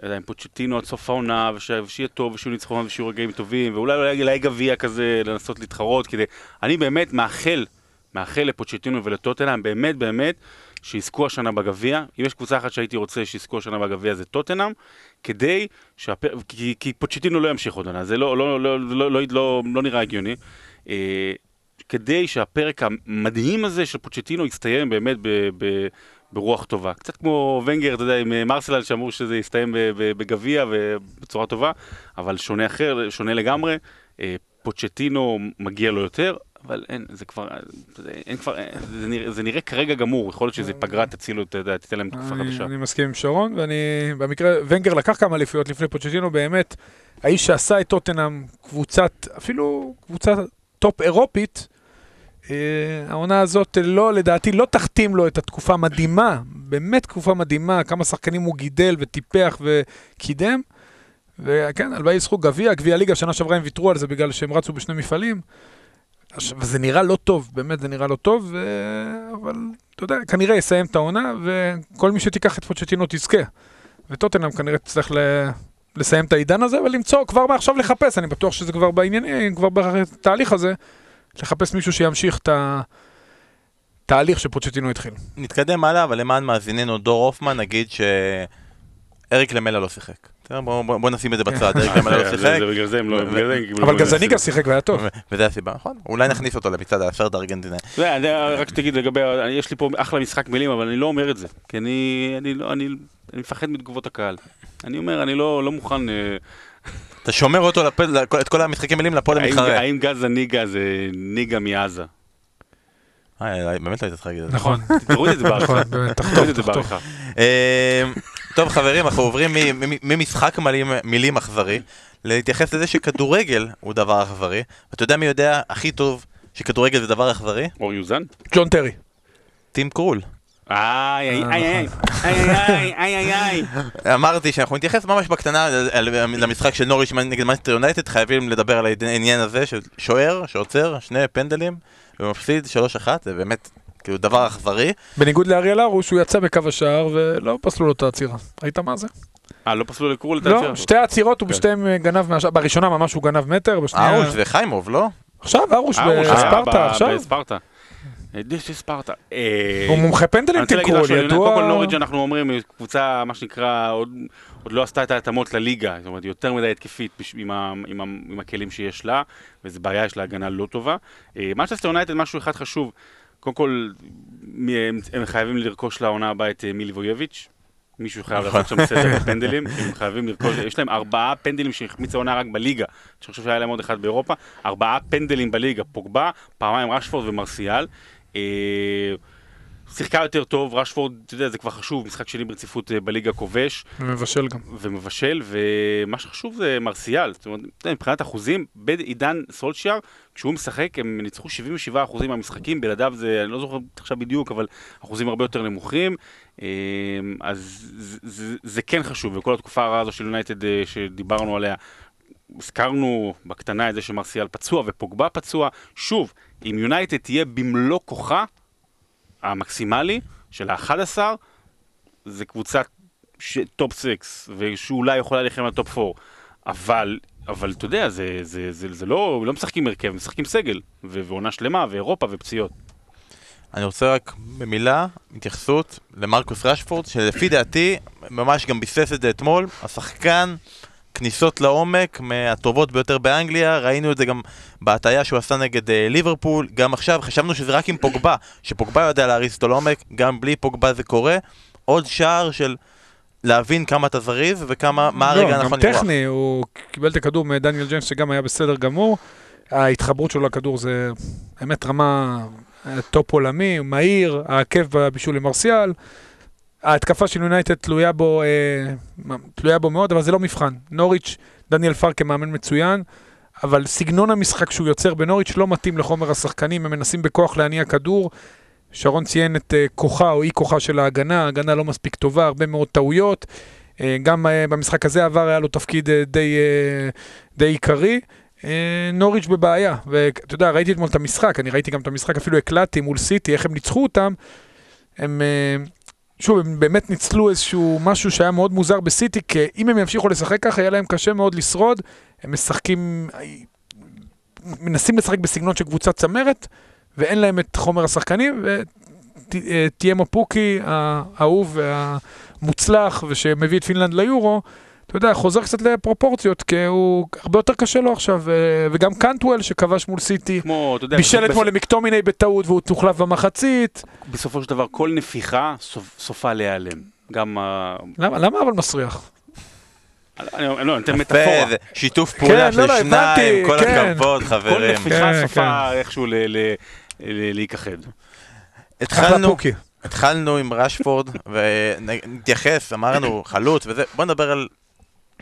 יודע, עם פוצ'טינו עד סוף העונה, ושיהיה טוב, ושיהיו ניצחונות ושיהיו רגעים טובים, ואולי אולי גביע כזה לנסות להתחרות, כדי... אני באמת מאחל, מאחל לפוצ'טינו ולטוטנאם, באמת באמת, שיזכו השנה בגביע. אם יש קבוצה אחת שהייתי רוצה שיזכו השנה בגביע זה טוטנאם, כדי שהפ... כי, כי פוצ'טינו לא ימשיך עוד עונה, זה לא, לא, לא, לא, לא, לא, לא נראה הגיוני. אה, כדי שהפרק המדהים הזה של פוצ'טינו יסתיים באמת ב... ב ברוח טובה. קצת כמו ונגר, אתה יודע, עם אה, מרסלל שאמרו שזה יסתיים בגביע ובצורה טובה, אבל שונה אחר, שונה לגמרי. אה, פוצ'טינו מגיע לו יותר, אבל אין, זה כבר, זה, אין כבר, זה נראה, זה נראה כרגע גמור, יכול להיות שזה פגרה תצילו, אתה יודע, תיתן להם תקופה חדשה. אני מסכים עם שרון, ואני, במקרה, ונגר לקח כמה אליפויות לפני פוצ'טינו, באמת, האיש שעשה את טוטנאם קבוצת, אפילו קבוצת top אירופית, אה, העונה הזאת לא, לדעתי, לא תכתים לו את התקופה המדהימה, באמת תקופה מדהימה, כמה שחקנים הוא גידל וטיפח וקידם. וכן, הלוואי יזכו גביע, גביע ליגה, שנה שעברה הם ויתרו על זה בגלל שהם רצו בשני מפעלים. עכשיו, וזה נראה לא טוב, באמת זה נראה לא טוב, ו... אבל אתה יודע, כנראה יסיים את העונה, וכל מי שתיקח את פוצ'טינו תזכה. וטוטנאם כנראה תצטרך ל... לסיים את העידן הזה ולמצוא, כבר מעכשיו לחפש, אני בטוח שזה כבר בעניינים, כבר בתהליך הזה, לחפש מישהו שימשיך את התהליך שפוצ'טינו התחיל. נתקדם הלאה, אבל למען מאזיננו דור הופמן, נגיד שאריק למלה לא שיחק. בוא, נשים את זה בצד, למלה לא זה- שיחק. זה בגלל זה הם לא... ו- בגלל זה הם קיבלו אבל גול גזניגה. שיחק והיה טוב. וזה הסיבה, נכון? אולי נכניס אותו למצעד הסרט הארגנטינאי. רק תגיד לגבי, יש לי פה אחלה משחק מילים, אבל אני לא אומר את זה. כי אני, אני, לא- אני, אני מפחד מתגובות הקהל. אני אומר, אני לא, לא מוכן... אה, אתה שומר אותו, את כל המשחקים מילים לפוד האם, המתחרה. האם גז הניגה זה ניגה מעזה? אה, באמת לא היית צריך להגיד את זה. נכון, תוריד את זה בעריכה. נכון, תחתוך, תחתוך. אה, טוב חברים, אנחנו עוברים מ- מ- ממשחק מילים, מילים אכזרי, להתייחס לזה שכדורגל הוא דבר אכזרי. ואתה יודע מי יודע הכי טוב שכדורגל זה דבר אכזרי? אור יוזן? ג'ון טרי. טים קרול. איי, איי, איי, איי, איי, איי, איי, איי. אמרתי שאנחנו נתייחס ממש בקטנה למשחק של נוריץ' נגד מנסטר יונייטד, חייבים לדבר על העניין הזה של שוער שעוצר שני פנדלים ומפסיד 3-1, זה באמת כאילו דבר אכזרי. בניגוד לאריאל הרוש, הוא יצא בקו השער ולא פסלו לו את העצירה. ראית מה זה? אה, לא פסלו לקרול את לא, העצירה? שתי העצירות הוא כן. בשתיהם אה, גנב מהשער. בראשונה ממש הוא גנב מטר, בשנייה... ארוש זה חיימוב, לא? עכשיו ארוש אה, בספרטה, ב- עכשיו. בספרטה. Is ספרטה. אה, הוא מומחה פנדלים יונייטד. ידוע... קודם כל נוריג' אנחנו אומרים, קבוצה, מה שנקרא, עוד, לא עשתה את ההתאמות לליגה, זאת אומרת, יותר מדי התקפית עם, הכלים שיש לה, וזו בעיה, יש לה הגנה לא טובה. מנצ'סטר יונייטד, משהו אחד חשוב, קודם כל, הם, הם חייבים לרכוש לעונה הבאה את אה, מילי וויוביץ'. מישהו חייב נכון. לעשות שם סדר בפנדלים, הם חייבים לרכוש, יש להם ארבעה פנדלים שהחמיצה עונה רק בליגה, שאני חושב שהיה להם עוד אחד באירופה, ארבעה פנדלים בליגה, פוגבה, פעמיים רשפורד ומרסיאל. שיחקה יותר טוב, רשפורד, אתה יודע, זה כבר חשוב, משחק שני ברציפות אה, בליגה כובש. ומבשל גם. ומבשל, ומה שחשוב זה מרסיאל, זאת אומרת, מבחינת אחוזים, בעידן סולשיאר, כשהוא משחק, הם ניצחו 77% מהמשחקים, בלעדיו זה, אני לא זוכר עכשיו בדיוק, אבל אחוזים הרבה יותר נמוכים, אה, אז זה, זה, זה כן חשוב, וכל התקופה הרעה הזו של יונייטד אה, שדיברנו עליה, הזכרנו בקטנה את זה שמרסיאל פצוע ופוגבה פצוע, שוב, אם יונייטד תהיה במלוא כוחה, המקסימלי של ה-11, זה קבוצת ש... top 6, ושאולי יכולה להילחם על top 4, אבל, אבל אתה יודע, זה, זה, זה, זה לא, לא משחקים הרכב, משחקים סגל, ו- ועונה שלמה, ואירופה, ופציעות. אני רוצה רק במילה התייחסות למרקוס רשפורד, שלפי דעתי ממש גם ביסס את זה אתמול, השחקן כניסות לעומק מהטובות ביותר באנגליה, ראינו את זה גם בהטעיה שהוא עשה נגד אה, ליברפול, גם עכשיו חשבנו שזה רק עם פוגבה, שפוגבה יודע להריץ אותו לעומק, גם בלי פוגבה זה קורה, עוד שער של להבין כמה אתה זריז וכמה, מה הרגע לא, הנכון גם לברוח. טכני, הוא קיבל את הכדור מדניאל ג'יימס שגם היה בסדר גמור. ההתחברות שלו לכדור זה באמת רמה אה, top עולמי, מהיר, העקב בבישול עם מרסיאל. ההתקפה של יונייטד תלויה בו, אה, תלויה בו מאוד, אבל זה לא מבחן. נוריץ', דניאל פארקה מאמן מצוין, אבל סגנון המשחק שהוא יוצר בנוריץ' לא מתאים לחומר השחקנים, הם מנסים בכוח להניע כדור. שרון ציין את אה, כוחה או אי כוחה של ההגנה, ההגנה לא מספיק טובה, הרבה מאוד טעויות. אה, גם אה, במשחק הזה עבר היה לו תפקיד אה, די, אה, די עיקרי. אה, נוריץ' בבעיה, ואתה יודע, ראיתי אתמול את המשחק, אני ראיתי גם את המשחק, אפילו הקלטתי מול סיטי, איך הם ניצחו אותם. הם, אה, שוב, הם באמת ניצלו איזשהו משהו שהיה מאוד מוזר בסיטי, כי אם הם ימשיכו לשחק ככה, יהיה להם קשה מאוד לשרוד. הם משחקים, מנסים לשחק בסגנון של קבוצת צמרת, ואין להם את חומר השחקנים, וטימו פוקי, האהוב והמוצלח, ושמביא את פינלנד ליורו, אתה יודע, חוזר קצת לפרופורציות, כי הוא הרבה יותר קשה לו עכשיו, ו- וגם קנטוול שכבש מול סיטי, כמו, אתה יודע, בישל אתמול למקטומיני בטעות והוא תוחלף במחצית. בסופו של דבר, כל נפיחה סופ- סופה להיעלם. גם. למה, למה אבל מסריח? אני לא, אני אתן מטאפורה. שיתוף פעולה כן, לא, של לא, שניים, הבנתי, כל כן. הכבוד כל חברים. נפיחה כן, סופה איכשהו להיכחד. התחלנו. התחלנו עם רשפורד, ונתייחס, אמרנו חלוץ וזה, בוא נדבר על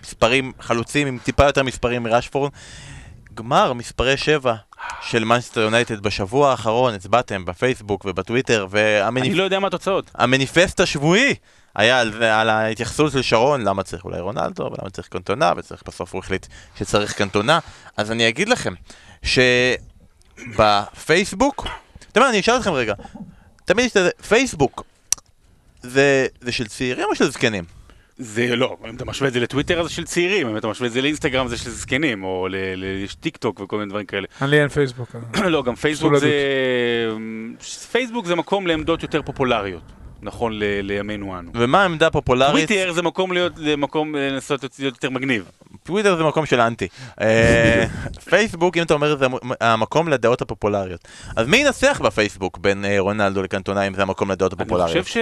מספרים חלוצים עם טיפה יותר מספרים מרשפורד. גמר מספרי שבע של מנסטר יונייטד בשבוע האחרון, הצבעתם בפייסבוק ובטוויטר, אני והמניפסט לא יודע מה התוצאות. השבועי היה על, על ההתייחסות של שרון, למה צריך אולי רונלדו, ולמה צריך קנטונה, וצריך בסוף הוא החליט שצריך קנטונה. אז אני אגיד לכם, ש... בפייסבוק, אתה יודע מה, אני אשאל אתכם רגע, תמיד יש את זה, פייסבוק, זה זה של צעירים או של זקנים? זה לא, אם אתה משווה את זה לטוויטר זה של צעירים, אם אתה משווה את זה לאינסטגרם זה של זקנים, או ל- ל- יש טיק טוק וכל מיני דברים כאלה. לי אין פייסבוק. אז- לא, גם פייסבוק זה... פייסבוק זה מקום לעמדות יותר פופולריות, נכון ל- לימינו אנו. ומה העמדה הפופולרית? טוויטר זה מקום להיות, למקום אה, לנסות להיות יותר מגניב. טוויטר זה מקום של אנטי. אה, פייסבוק, אם אתה אומר, זה המ- המקום לדעות הפופולריות. אז מי ינצח בפייסבוק בין אה, רונלדו לקנטונה אם זה המקום לדעות אני הפופולריות? חושב, ש...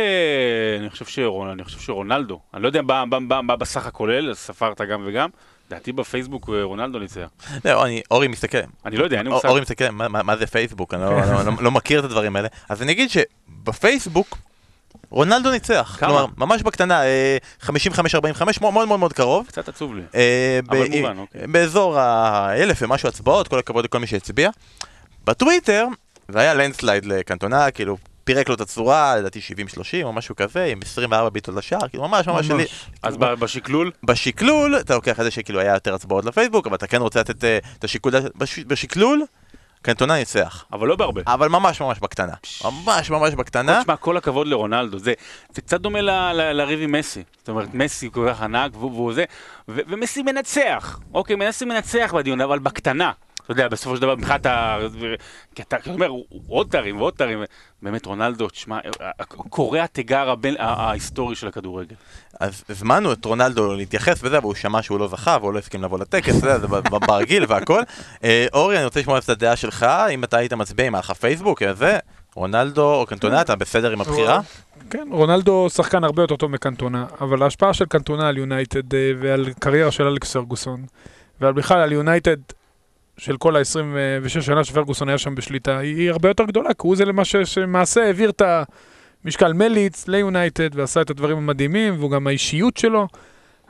אני, חושב שרונ... אני חושב שרונלדו, אני לא יודע מה, בסך הכולל, ספרת גם וגם, לדעתי בפייסבוק רונלדו ניצח. לא, אני, אורי מסתכל, אני לא יודע, אין לי מושג. אורי מסתכל, מה- מה מה זה פייסבוק? אני לא- לא- לא- לא מכיר את הדברים האלה. אז אני אגיד שבפייסבוק, רונלדו ניצח. כמה? כלומר, ממש בקטנה, אה, 55-45, מאוד מאוד מאוד קרוב. קצת עצוב לי. אה, אבל מובן, אוקיי. באזור האלף ומשהו הצבעות, כל הכבוד לכל מי שהצביע. בטוויטר, זה היה לנדסלייד לקנטונה, כאילו, פירק לו את הצורה, לדעתי 70-30 או משהו כזה, עם 24 ביטות לשער, כאילו ממש ממש שלי. אז ב- בשקלול, בשקלול, אתה לוקח את זה שכאילו היה יותר הצבעות לפייסבוק, אבל אתה כן רוצה לתת אה, את השיקול, בש- בשקלול, קנטונה ניצח. אבל לא בהרבה. אבל ממש ממש בקטנה. ממש ממש בקטנה. תשמע, כל הכבוד לרונלדו, זה, זה קצת דומה לריב עם מסי. זאת אומרת, מסי כל כך ענק, והוא זה, ומסי מנצח. אוקיי, מסי מנצח בדיון, אבל בקטנה. אתה יודע, בסופו של דבר, מבחינת ה... כי אתה אומר, עוד תארים ועוד תארים. באמת, רונלדו, תשמע, קורע תיגר הבין- ההיסטורי של הכדורגל. אז הזמנו את רונלדו להתייחס וזה, והוא שמע שהוא לא זכה, והוא לא הסכים לבוא לטקס, זה, ברגיל והכל. אה, אורי, אני רוצה לשמוע את הדעה שלך, אם אתה היית מצביע, אם היה לך פייסבוק, זה, רונלדו או קנטונה, אתה בסדר עם הבחירה? כן, רונלדו שחקן הרבה יותר טוב מקנטונה, אבל ההשפעה של קנטונה על יונייטד אה, ועל קריירה של אלכס פרגוסון, ועל בכלל על יונייטד של כל ה-26 שנה שפרגוסון היה שם בשליטה, היא היא הרבה יותר גדולה, כי הוא זה למעשה שמעשה העביר את המשקל מליץ ליונייטד ועשה את הדברים המדהימים, והוא גם האישיות שלו,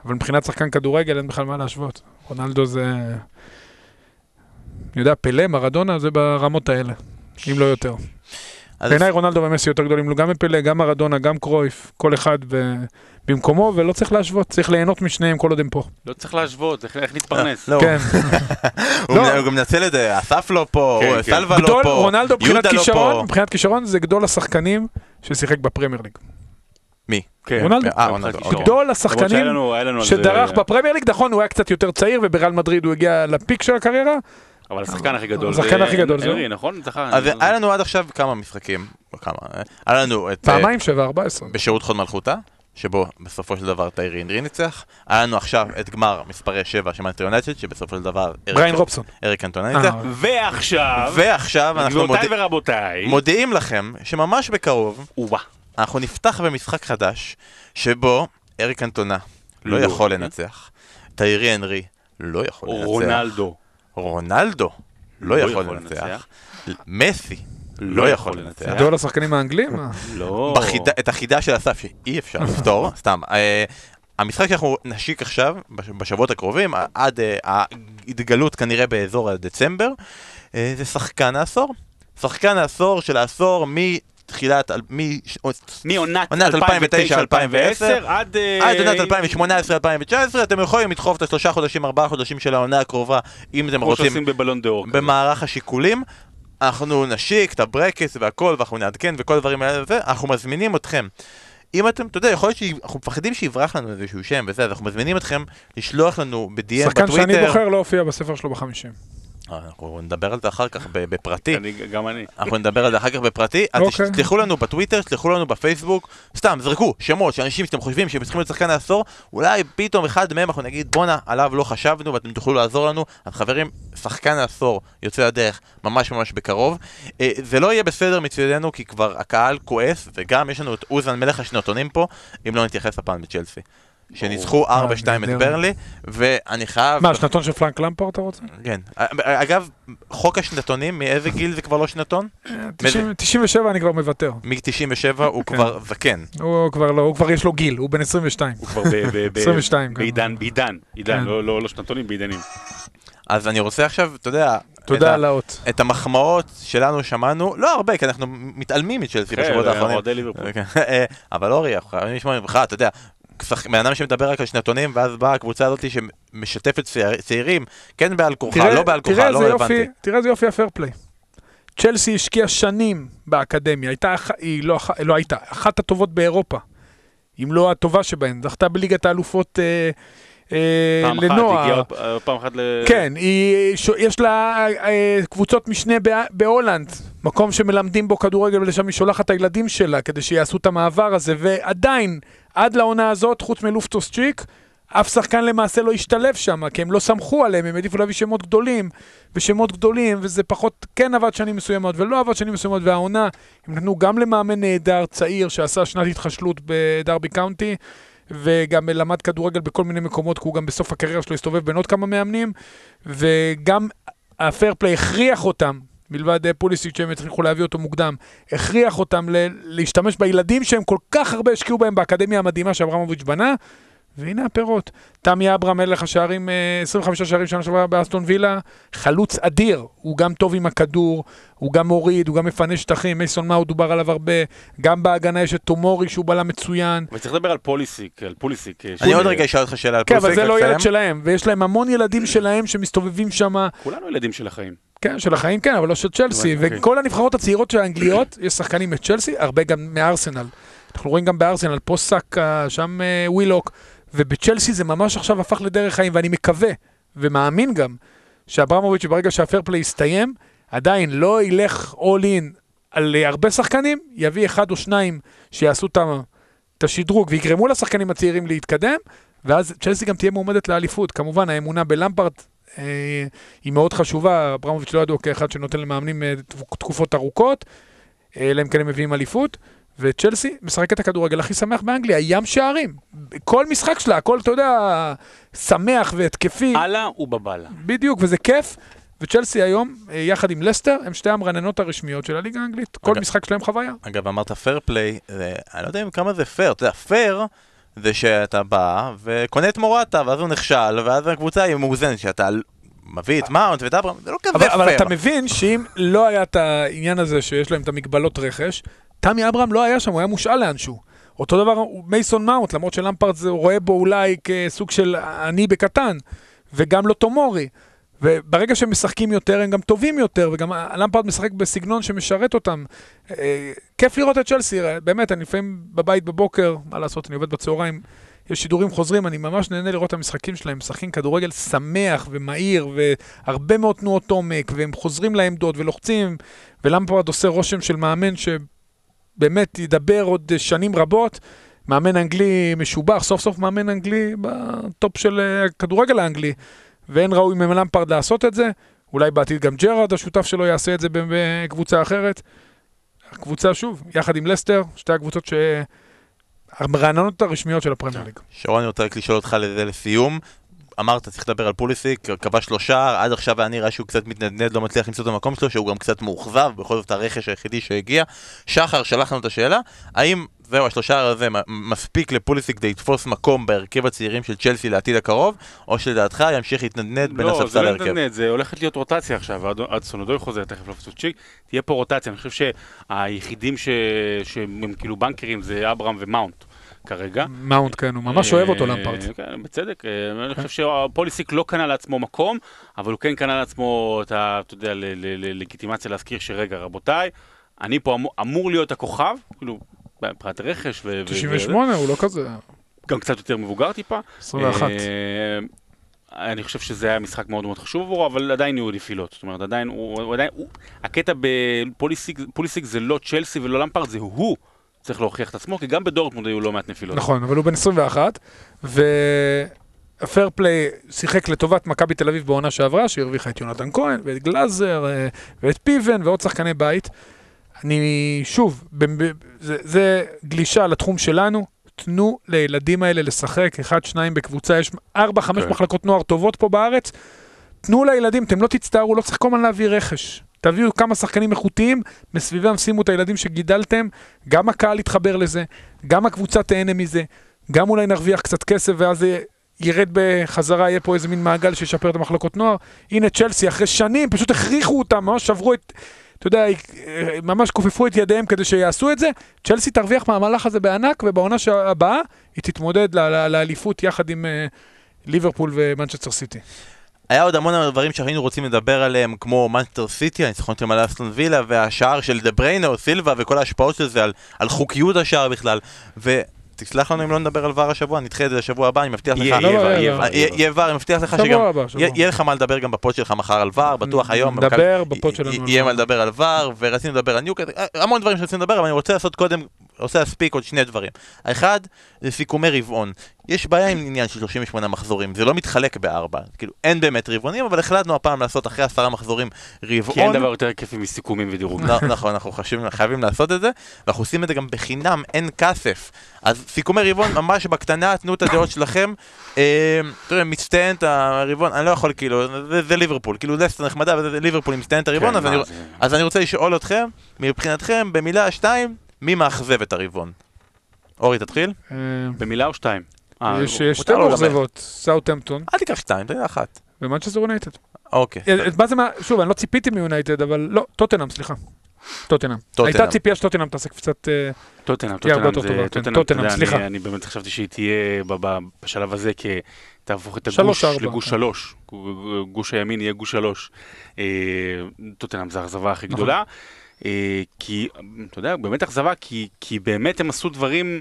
אבל מבחינת שחקן כדורגל אין בכלל מה להשוות. רונלדו זה... אני יודע, פלא, מרדונה, זה ברמות האלה, אם לא יותר. בעיניי רונלדו ומסי יותר גדולים, גם מפלא, גם מרדונה, גם קרויף, כל אחד. במקומו, ולא צריך להשוות, צריך ליהנות משניהם כל עוד הם פה. לא צריך להשוות, איך- איך להתפרנס. לא, כן. הוא לא. הוא גם מנצל את זה, אסף לא פה, כן, כן. סלווה לא גדול, פה, רונלדו מבחינת יהודה לא כישרון, פה. מבחינת כישרון זה גדול השחקנים ששיחק בפרמייר ליג. מי? כן. רונלדו. אה, רונלדו, אוקיי. גדול השחקנים שדרך בפרמייר ליג, נכון, הוא היה קצת יותר צעיר, ובריאל מדריד הוא הגיע לפיק של הקריירה, אבל השחקן הכי גדול. השחקן זה הכי גדול, זהו. הנרי, נכון? זכה, אז אני היה לנו עד עכשיו כמה משחקים, כמה, אה, היה לנו את... אה, פעמיים שבע, 14. בשירות חוד מלכותה, שבו בסופו של דבר טיירי אנרי ניצח. היה לנו עכשיו את גמר מספרי 7 של מנטר יונייטד, שבסופו של דבר בריין רובסון. אריק קנטונה אה, ניצח. ועכשיו, ועכשיו אנחנו גבירותיי מודיע- ורבותיי, מודיעים לכם שממש בקרוב. אנחנו נפתח במשחק חדש, שבו אריק קנטונה לא לא. יכול לנצח, טיירי אנרי לא יכול לנצח, רונלדו. רונלדו לא לא יכול לנצח. מסי לא יכול לנצח. גדול השחקנים האנגלים? לא. את החידה של אסף שאי אפשר לפתור, סתם. אה, המשחק שאנחנו נשיק עכשיו, בש- בשבועות הקרובים, עד אה, ההתגלות כנראה באזור הדצמבר, אה, זה שחקן העשור. שחקן העשור של העשור מתחילת, מעונת עונת 2009-2010 עד... אה, עד עונת 2018-2019, אתם יכולים לדחוף את השלושה חודשים, ארבעה חודשים של העונה הקרובה, אם אתם כמו רוצים. במערך השיקולים. אנחנו נשיק את הברקס והכל, ואנחנו נעדכן וכל הדברים האלה וזה, אנחנו מזמינים אתכם. אם אתם, אתה יודע, יכול להיות שאנחנו מפחדים שיברח לנו איזשהו שם וזה, אז אנחנו מזמינים אתכם לשלוח לנו ב-DM שחקן שאני בטוויטר. בוחר לא הופיע בספר שלו בחמישים. אנחנו נדבר על זה אחר כך ב- בפרטי. אני- גם אני. אנחנו נדבר על זה אחר כך בפרטי, אז אוקיי. תשלחו לנו בטוויטר, תשלחו לנו בפייסבוק, סתם, זרקו שמות של אנשים שאתם חושבים שהם צריכים להיות שחקן העשור, אולי פתאום אחד מהם אנחנו נגיד בואנה, עליו לא חשבנו ואתם תוכלו לעזור לנו, אז חברים, שחקן העשור יוצא לדרך ממש ממש בקרוב. אה, זה לא יהיה בסדר מצדנו כי כבר הקהל כועס, וגם יש לנו את אוזן מלך השנתונים פה, אם לא נתייחס הפעם בצ'לסי. שניצחו 4-2 את נהדר. ברלי, ואני חייב... מה, שנתון של פרנק למפורט אתה רוצה? כן. אגב, חוק השנתונים, מאיזה גיל זה כבר לא שנתון? 90 97 אני כבר מוותר. מ-97 הוא כן. כבר זקן. הוא כבר לא, הוא כבר יש לו גיל, הוא בן 22. הוא כבר ב- ב- ב- 22 גם. בעידן, בעידן, עידן, כן. לא- לא לא שנתונים, בעידנים. אז אני רוצה עכשיו, אתה יודע, את תודה על האות. את המחמאות שלנו שמענו, לא הרבה, כי אנחנו מתעלמים מצ'לסי כן, בשבועות האחרונים. כן, אה, אבל אורי, אנחנו חייבים לשמוע ממך, אתה יודע, בן אדם שמדבר רק על שנתונים, ואז באה הקבוצה הזאת שמשתפת צעיר- צעירים, כן בעל כורחה, לא בעל כורחה, לא רלוונטי. תראה איזה יופי הפייר פליי. צ'לסי השקיעה שנים באקדמיה, הייתה, היא לא, לא הייתה, אחת הטובות באירופה, אם לא הטובה שבהן, זכתה בליגת האלופות אה, אה, פעם אחת לנוער. הגיעה אה, פעם אחת ל... כן, היא, ש- יש לה אה, קבוצות משנה בא- בהולנד, מקום שמלמדים בו כדורגל ולשם היא שולחת את הילדים שלה כדי שיעשו את המעבר הזה, ועדיין, עד לעונה הזאת, חוץ מלופטוס צ'יק, אף שחקן למעשה לא השתלב שם, כי הם לא סמכו עליהם, הם העדיפו להביא שמות גדולים, ושמות גדולים, וזה פחות כן עבד שנים מסוימות ולא עבד שנים מסוימות, והעונה, הם נתנו גם למאמן נהדר צעיר שעשה שנת התחשלות בדרבי קאונטי, וגם למד כדורגל בכל מיני מקומות, כי הוא גם בסוף הקריירה שלו הסתובב בין עוד כמה מאמנים, וגם הפייר פליי הכריח אותם, מלבד אה, פוליסיק שהם הצליחו להביא אותו מוקדם, הכריח אותם ל- להשתמש בילדים שהם כל כך הרבה השקיעו בהם באקדמיה המדהימה שאברמוביץ' בנה, והנה הפירות. תמי אברהם, מלך השערים, אה, 25 שערים שנה שעברה באסטון וילה, חלוץ אדיר, הוא גם טוב עם הכדור, הוא גם מוריד, הוא גם מפנה שטחים, מייסון מאונט דובר עליו הרבה, גם בהגנה יש את תומורי שהוא בלם מצוין. וצריך לדבר על פוליסיק, על פוליסיק. אה, אני עוד רגע אשאל אותך שאלה על כן, פולסיק, אבל זה לא. ילד שלהם, ויש להם המון ילדים שלהם שמסתובבים שם, כולנו ילדים של החיים. כן, של החיים כן, אבל לא של צ'לסי, אוקיי. וכל הנבחרות הצעירות של האנגליות, יש שחקנים מצ'לסי, הרבה גם מארסנל. אנחנו רואים גם בארסנל, פה סאקה, שם אה, ווילוק, ובצ'לסי זה ממש עכשיו הפך לדרך חיים, ואני מקווה, ומאמין גם, שאברמוביץ' ברגע שהפייר פליי יסתיים, עדיין לא ילך all in על אה, הרבה שחקנים, יביא אחד או שניים שיעשו את השדרוג ויגרמו לשחקנים הצעירים להתקדם, ואז צ'לסי גם תהיה מועמדת לאליפות. כמובן, האמונה בלמפרט היא מאוד חשובה, אברמוביץ' לא ידוע כאחד שנותן למאמנים אה, תקופ- תקופות ארוכות, אה, אלא אם כן הם מביאים אליפות. וצ'לסי משחק את הכדורגל הכי שמח באנגליה, ים שערים. כל משחק שלה, הכל, אתה יודע, שמח והתקפי. אללה ובבאללה. בדיוק, וזה כיף. וצ'לסי היום, אה, יחד עם לסטר, הם שתי המרננות הרשמיות של הליגה האנגלית. כל משחק שלהם חוויה. אגב, אמרת פייר פליי, אני לא יודע כמה זה פייר, אתה יודע, פייר זה שאתה בא וקונה את מורטה, ואז הוא נכשל, ואז הקבוצה היא מאוזנת, שאתה מביא את מאונט ואת אברהם, זה לא כזה פייר. אבל אתה מבין שאם לא היה את העניין הזה שיש להם את המגבלות רכש, תמי אברהם לא היה שם, הוא היה מושאל לאנשהו. אותו דבר מייסון מאונט, למרות שלמפרד רואה בו אולי כסוג של אני בקטן, וגם לא תומורי. וברגע שהם משחקים יותר, הם גם טובים יותר, וגם למפרד משחק בסגנון שמשרת אותם. אה, כיף לראות את צ'לסי, באמת, אני לפעמים בבית בבוקר, מה לעשות, אני עובד בצהריים, יש שידורים חוזרים, אני ממש נהנה לראות את המשחקים שלהם, משחקים כדורגל שמח ומהיר, והרבה מאוד תנועות עומק, והם חוזרים לעמדות ולוחצים, ולמפרד עושה רושם של מאמן שבאמת ידבר עוד שנים רבות. מאמן אנגלי משובח, סוף סוף מאמן אנגלי בטופ של אה, הכדורגל האנגלי, ואין ראוי ממלמפרד לעשות את זה. אולי בעתיד גם ג'רארד, השותף שלו, יעשה את זה בקבוצה אחרת. הקבוצה, שוב, יחד עם לסטר, שתי הקבוצות ש... הרעננות הרשמיות של הפרמייר ליג. שרון, אני רוצה רק לשאול אותך לזה לסיום. אמרת, צריך לדבר על פוליסיק, כבש לו שער, עד עכשיו היה נראה שהוא קצת מתנדנד, לא מצליח למצוא את המקום שלו, שהוא גם קצת מאוכזב, בכל זאת הרכש היחידי שהגיע. שחר שלח לנו את השאלה, האם זהו, השלושה הזה מספיק לפוליסיק כדי לתפוס מקום בהרכב הצעירים של צ'לסי לעתיד הקרוב, או שלדעתך ימשיך להתנדנד בין לא, זה הספסל לא להרכב? אינטרנט, זה הולכת להיות רוטציה עכשיו, עד- האדסון אודוי חוזר, תכף לופטוס צ'יק, תהיה פה רוטציה, אני חושב שהיחידים שהם כאילו בנקרים זה אברהם ומאונט כרגע. מאונט, כן, הוא ממש אוהב אותו אה, למפרד. כן, בצדק. אה, אני חושב שהפוליסיק לא קנה לעצמו מקום, אבל הוא כן קנה לעצמו את ה... אתה יודע, ל- ל- ל- לגיטימציה להזכיר שרגע, רבותיי, אני פה אמור- אמור להיות הכוכב, כאילו, מבחינת רכש, ו- ו- 98, הוא לא כזה... גם קצת יותר מבוגר טיפה. 21. אה, אני חושב שזה היה משחק מאוד מאוד חשוב עבורו, אבל עדיין יהיו נפילות. זאת אומרת, עדיין, הוא, הוא עדיין, הוא, הקטע בפוליסיק פוליסיק זה לא צ'לסי ולא למפרד, זה הוא צריך להוכיח את עצמו, כי גם בדורטמונד היו לא מעט נפילות. נכון, אבל הוא בן 21, והפייר פליי שיחק לטובת מכבי תל אביב בעונה שעברה, שהרוויחה את יונתן כהן, ואת גלאזר, אה, ואת פיבן, ועוד שחקני בית. אני, שוב, זה, זה גלישה לתחום שלנו, תנו לילדים האלה לשחק, אחד, שניים בקבוצה, יש ארבע, חמש כן. מחלקות נוער טובות פה בארץ. תנו לילדים, אתם לא תצטערו, לא צריך כל הזמן להביא רכש. תביאו כמה שחקנים איכותיים, מסביבם שימו את הילדים שגידלתם, גם הקהל יתחבר לזה, גם הקבוצה תהנה מזה, גם אולי נרוויח קצת כסף ואז זה ירד בחזרה, יהיה פה איזה מין מעגל שישפר את המחלקות נוער. הנה צ'לסי, אחרי שנים, פשוט הכריחו אותם, ממש שברו את, אתה יודע, ממש כופפו את ידיהם כדי שיעשו את זה. צ'לסי תרוויח מהמהלך הזה בענק, ובעונה הבאה היא תתמודד לאליפות יחד עם אה, ליברפול ומנצ'סטר סיטי. היה עוד המון דברים שהיינו רוצים לדבר עליהם, כמו מנצ'סטר סיטי, הניצחון שלהם על אסטון וילה, והשער של דה בריינה, סילבה, וכל ההשפעות של זה על, על חוקיות השער בכלל. ותסלח לנו אם לא נדבר על ואר השבוע, נדחה את זה לשבוע הבא, אני מבטיח לך. יהיה. אה, יהיה ואר, אני מבטיח לך שגם... יהיה- לך מה לדבר גם בפוד שלך מחר על ור, בטוח היום. נדבר בפוד שלנו יהיה. מה לדבר על ור, ורצינו לדבר על ניוקאסל, אה, המון דברים שרצינו לדבר, אבל אני רוצה לעשות קודם, רוצה להספיק עוד שני דברים. האחד, זה סיכומי רבעון. יש בעיה עם עניין של 38 מחזורים, זה לא מתחלק בארבע. כאילו, אין באמת רבעונים, אבל החלטנו הפעם לעשות אחרי עשרה מחזורים רבעון. כי אין דבר יותר כיפי מסיכומים ודירוג. נ- נכון, אנחנו חייבים, חייבים לעשות את זה, ואנחנו עושים את זה גם בחינם, אין כסף. אז סיכומי רבעון ממש בקטנה, תנו את הדעות שלכם. אתה יודע, מצטיין את הרבעון, אני לא יכול כאילו, זה, זה ליברפול, כאילו לסטר נחמדה, אבל זה ליברפול עם מצטיין את הרבעון, אז, כן, אני, מה, זה- אז אני רוצה לשאול אתכם, מבחינתכם, במילה שתיים, מי מאכזב את הרבעון? אורי, תתחיל. אה, במילה או שתיים? אה, יש יש שתי מאוכזבות, סאוטהמפטון אל תיקח שתיים, תן לי אחת. ומנצ'סטר יונייטד. אוקיי. אה, מה זה מה, שוב, אני לא ציפיתי מיונייטד, אבל לא, טוטנאם, סליחה. טוטנאם. הייתה ציפייה שטוטנאם תעשה קצת... אה, טוטנאם, תהיה טוטנאם כן, טוטנאם, יודע, סליחה. אני- אני באמת חשבתי שהיא תהיה בשלב הזה, כי תהפוך את הגוש לגוש. שלוש, גוש הימין יהיה גוש שלוש. אה, טוטנאם זה האכזבה הכי נכון. גדולה, אה, כי, אתה יודע, באמת אכזבה, כי- כי באמת הם עשו דברים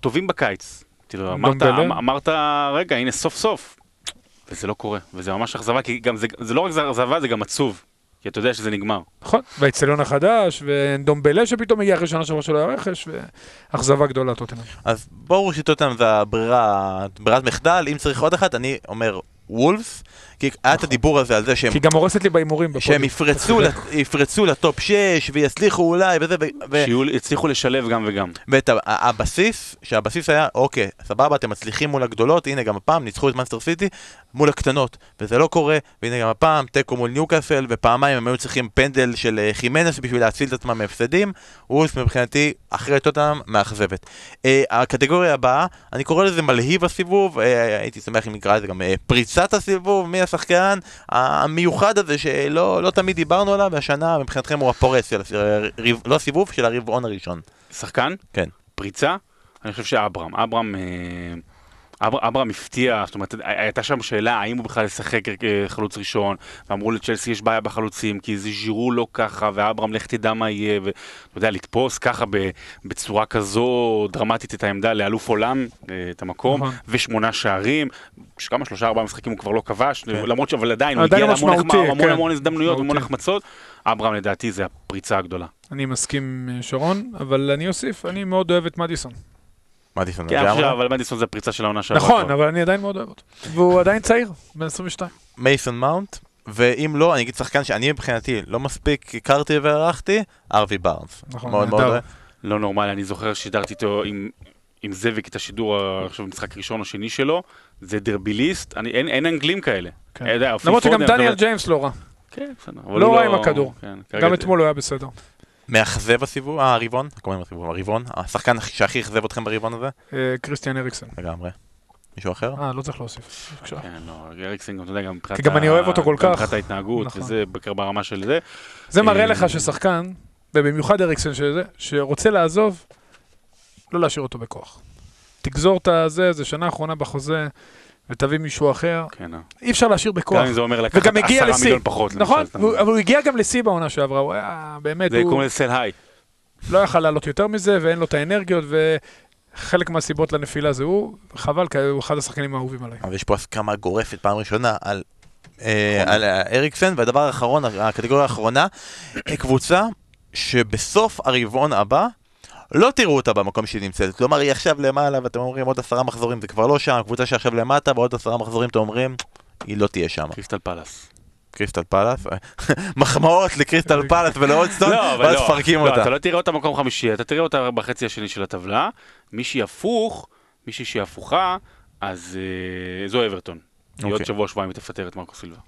טובים בקיץ. כאילו, אמרת, דומבלה. אמ- אמרת, רגע, הנה סוף סוף. וזה לא קורה, וזה ממש אכזבה, כי גם זה, זה לא רק אכזבה, זה גם עצוב. כי אתה יודע שזה נגמר. נכון, והאצטדיון החדש, ודומבלה שפתאום הגיע אחרי שנה שעברה שלו היה רכש, ואכזבה גדולה טוטנאם. אז ברור שטוטנאם זה הברירה, ברירת מחדל, אם צריך עוד אחת, אני אומר וולפס, כי היה את הדיבור הזה על זה שהם כי גם הורסת לי בהימורים. שהם יפרצו, אתה לת- יפרצו לטופ 6 ויצליחו אולי וזה, ו- שיצליחו לשלב גם וגם. ואת הבסיס, שהבסיס היה, אוקיי, סבבה, אתם מצליחים מול הגדולות, הנה גם הפעם ניצחו את מאנסטר סיטי מול הקטנות, וזה לא קורה, והנה גם הפעם תיקו מול ניוקאסל, ופעמיים הם היו צריכים פנדל של אה, חימנס בשביל להציל את עצמם מהפסדים, וולס מבחינתי, אחרי טוטנאם, מאכזבת. אה, הקטגוריה הבאה, אני קורא לזה מלהיב הסיבוב, אה, הייתי שמח אם נקרא לזה גם פריצת הסיבוב, מי השחקן המיוחד הזה שלא לא תמיד דיברנו עליו, והשנה מבחינתכם הוא הפורץ של, הרב- לא הסיבוב, של הרבעון הראשון. שחקן? כן. פריצה? אני חושב שאברהם. אברהם... אה, אברהם הפתיע, זאת אומרת, הייתה שם שאלה האם הוא בכלל ישחק אה, חלוץ ראשון, ואמרו לצ'לסי יש בעיה בחלוצים, כי זה ז'ירו לא ככה, ואברהם לך תדע מה יהיה, ואתה יודע, לתפוס ככה בצורה כזו דרמטית את העמדה לאלוף עולם, אה, את המקום, נכון. ושמונה שערים, כמה שלושה ארבעה משחקים הוא כבר לא כבש, למרות שאבל עדיין הוא הגיע להמון המון כן. המון הזדמנויות, המון. החמצות, אברהם לדעתי זה הפריצה הגדולה. אני מסכים עם שרון, אבל אני אוסיף, אני מאוד אוהב את מדיסון. מדיסון כן, לגמרי. אבל מדיסון זה הפריצה של העונה שעברה. נכון. אבל אני עדיין מאוד אוהב אותו. והוא עדיין צעיר, בן 22. מייסון מאונט, ואם לא, אני אגיד שחקן שאני מבחינתי לא מספיק הכרתי והערכתי, ארווי בארנס. נכון, מאוד מאוד. לא נורמלי, אני זוכר ששידרתי איתו עם, עם זאביק את השידור, ה- עכשיו משחק ראשון או שני שלו, זה דרביליסט, אני, אין, אין אנגלים כאלה. כן. למרות שגם דניאל ג'יימס לא רע. כן, בסדר. לא רע עם הכדור. כן, גם אתמול הוא היה בסדר. מאכזב הסיבוב, אה, הרבעון, איך קוראים לסיבוב, הרבעון, השחקן שהכי אכזב אתכם ברבעון הזה, אה, קריסטיאן אריקסן. לגמרי. מישהו אחר? אה, לא צריך להוסיף. בבקשה. כן, לא, אריקסן, אתה יודע, גם מבחינת כי גם אני אוהב אותו כל גם כך. מבחינת ההתנהגות, נכון. וזה ברמה של זה. זה מראה אה, לך ששחקן, ובמיוחד אריקסן שזה, שרוצה לעזוב, לא להשאיר אותו בכוח. תגזור את הזה, זה שנה אחרונה בחוזה, ותביא מישהו אחר. כן, אה. אי אפשר להשאיר בכוח. גם אם זה אומר לקחת עשרה. מיליון פחות. נכון, למשל, אבל הוא הגיע גם לשיא בעונה שעברה, הוא היה באמת, זה הוא קוראים לזה סל היי. לא יכל לעלות יותר מזה, ואין לו את האנרגיות, וחלק מהסיבות לנפילה זה הוא, חבל, כי הוא אחד השחקנים האהובים עליי. אבל יש פה הסכמה גורפת פעם ראשונה על, אה, על אה, אריקסן, והדבר האחרון, הקטגוריה האחרונה, אה, קבוצה שבסוף הרבעון הבא לא תראו אותה במקום שהיא נמצאת. כלומר, היא עכשיו למעלה ואתם אומרים עוד עשרה מחזורים, זה כבר לא שם, קבוצה שעכשיו למטה ועוד עשרה מחזורים אתם אומרים, היא לא תהיה שם. קריסטל פלאס. קריסטל פלאס, מחמאות לקריסטל פלאס ולהודג'סון, לא, ואז לא. מפרקים לא, אותה. אתה לא תראה אותה במקום חמישי, אתה תראה אותה בחצי השני של הטבלה. מישהי הפוך, מישהי שהיא הפוכה, אז אה, זו אברטון. היא עוד אוקיי. שבוע שבועיים תפטר את מרקו סילבה.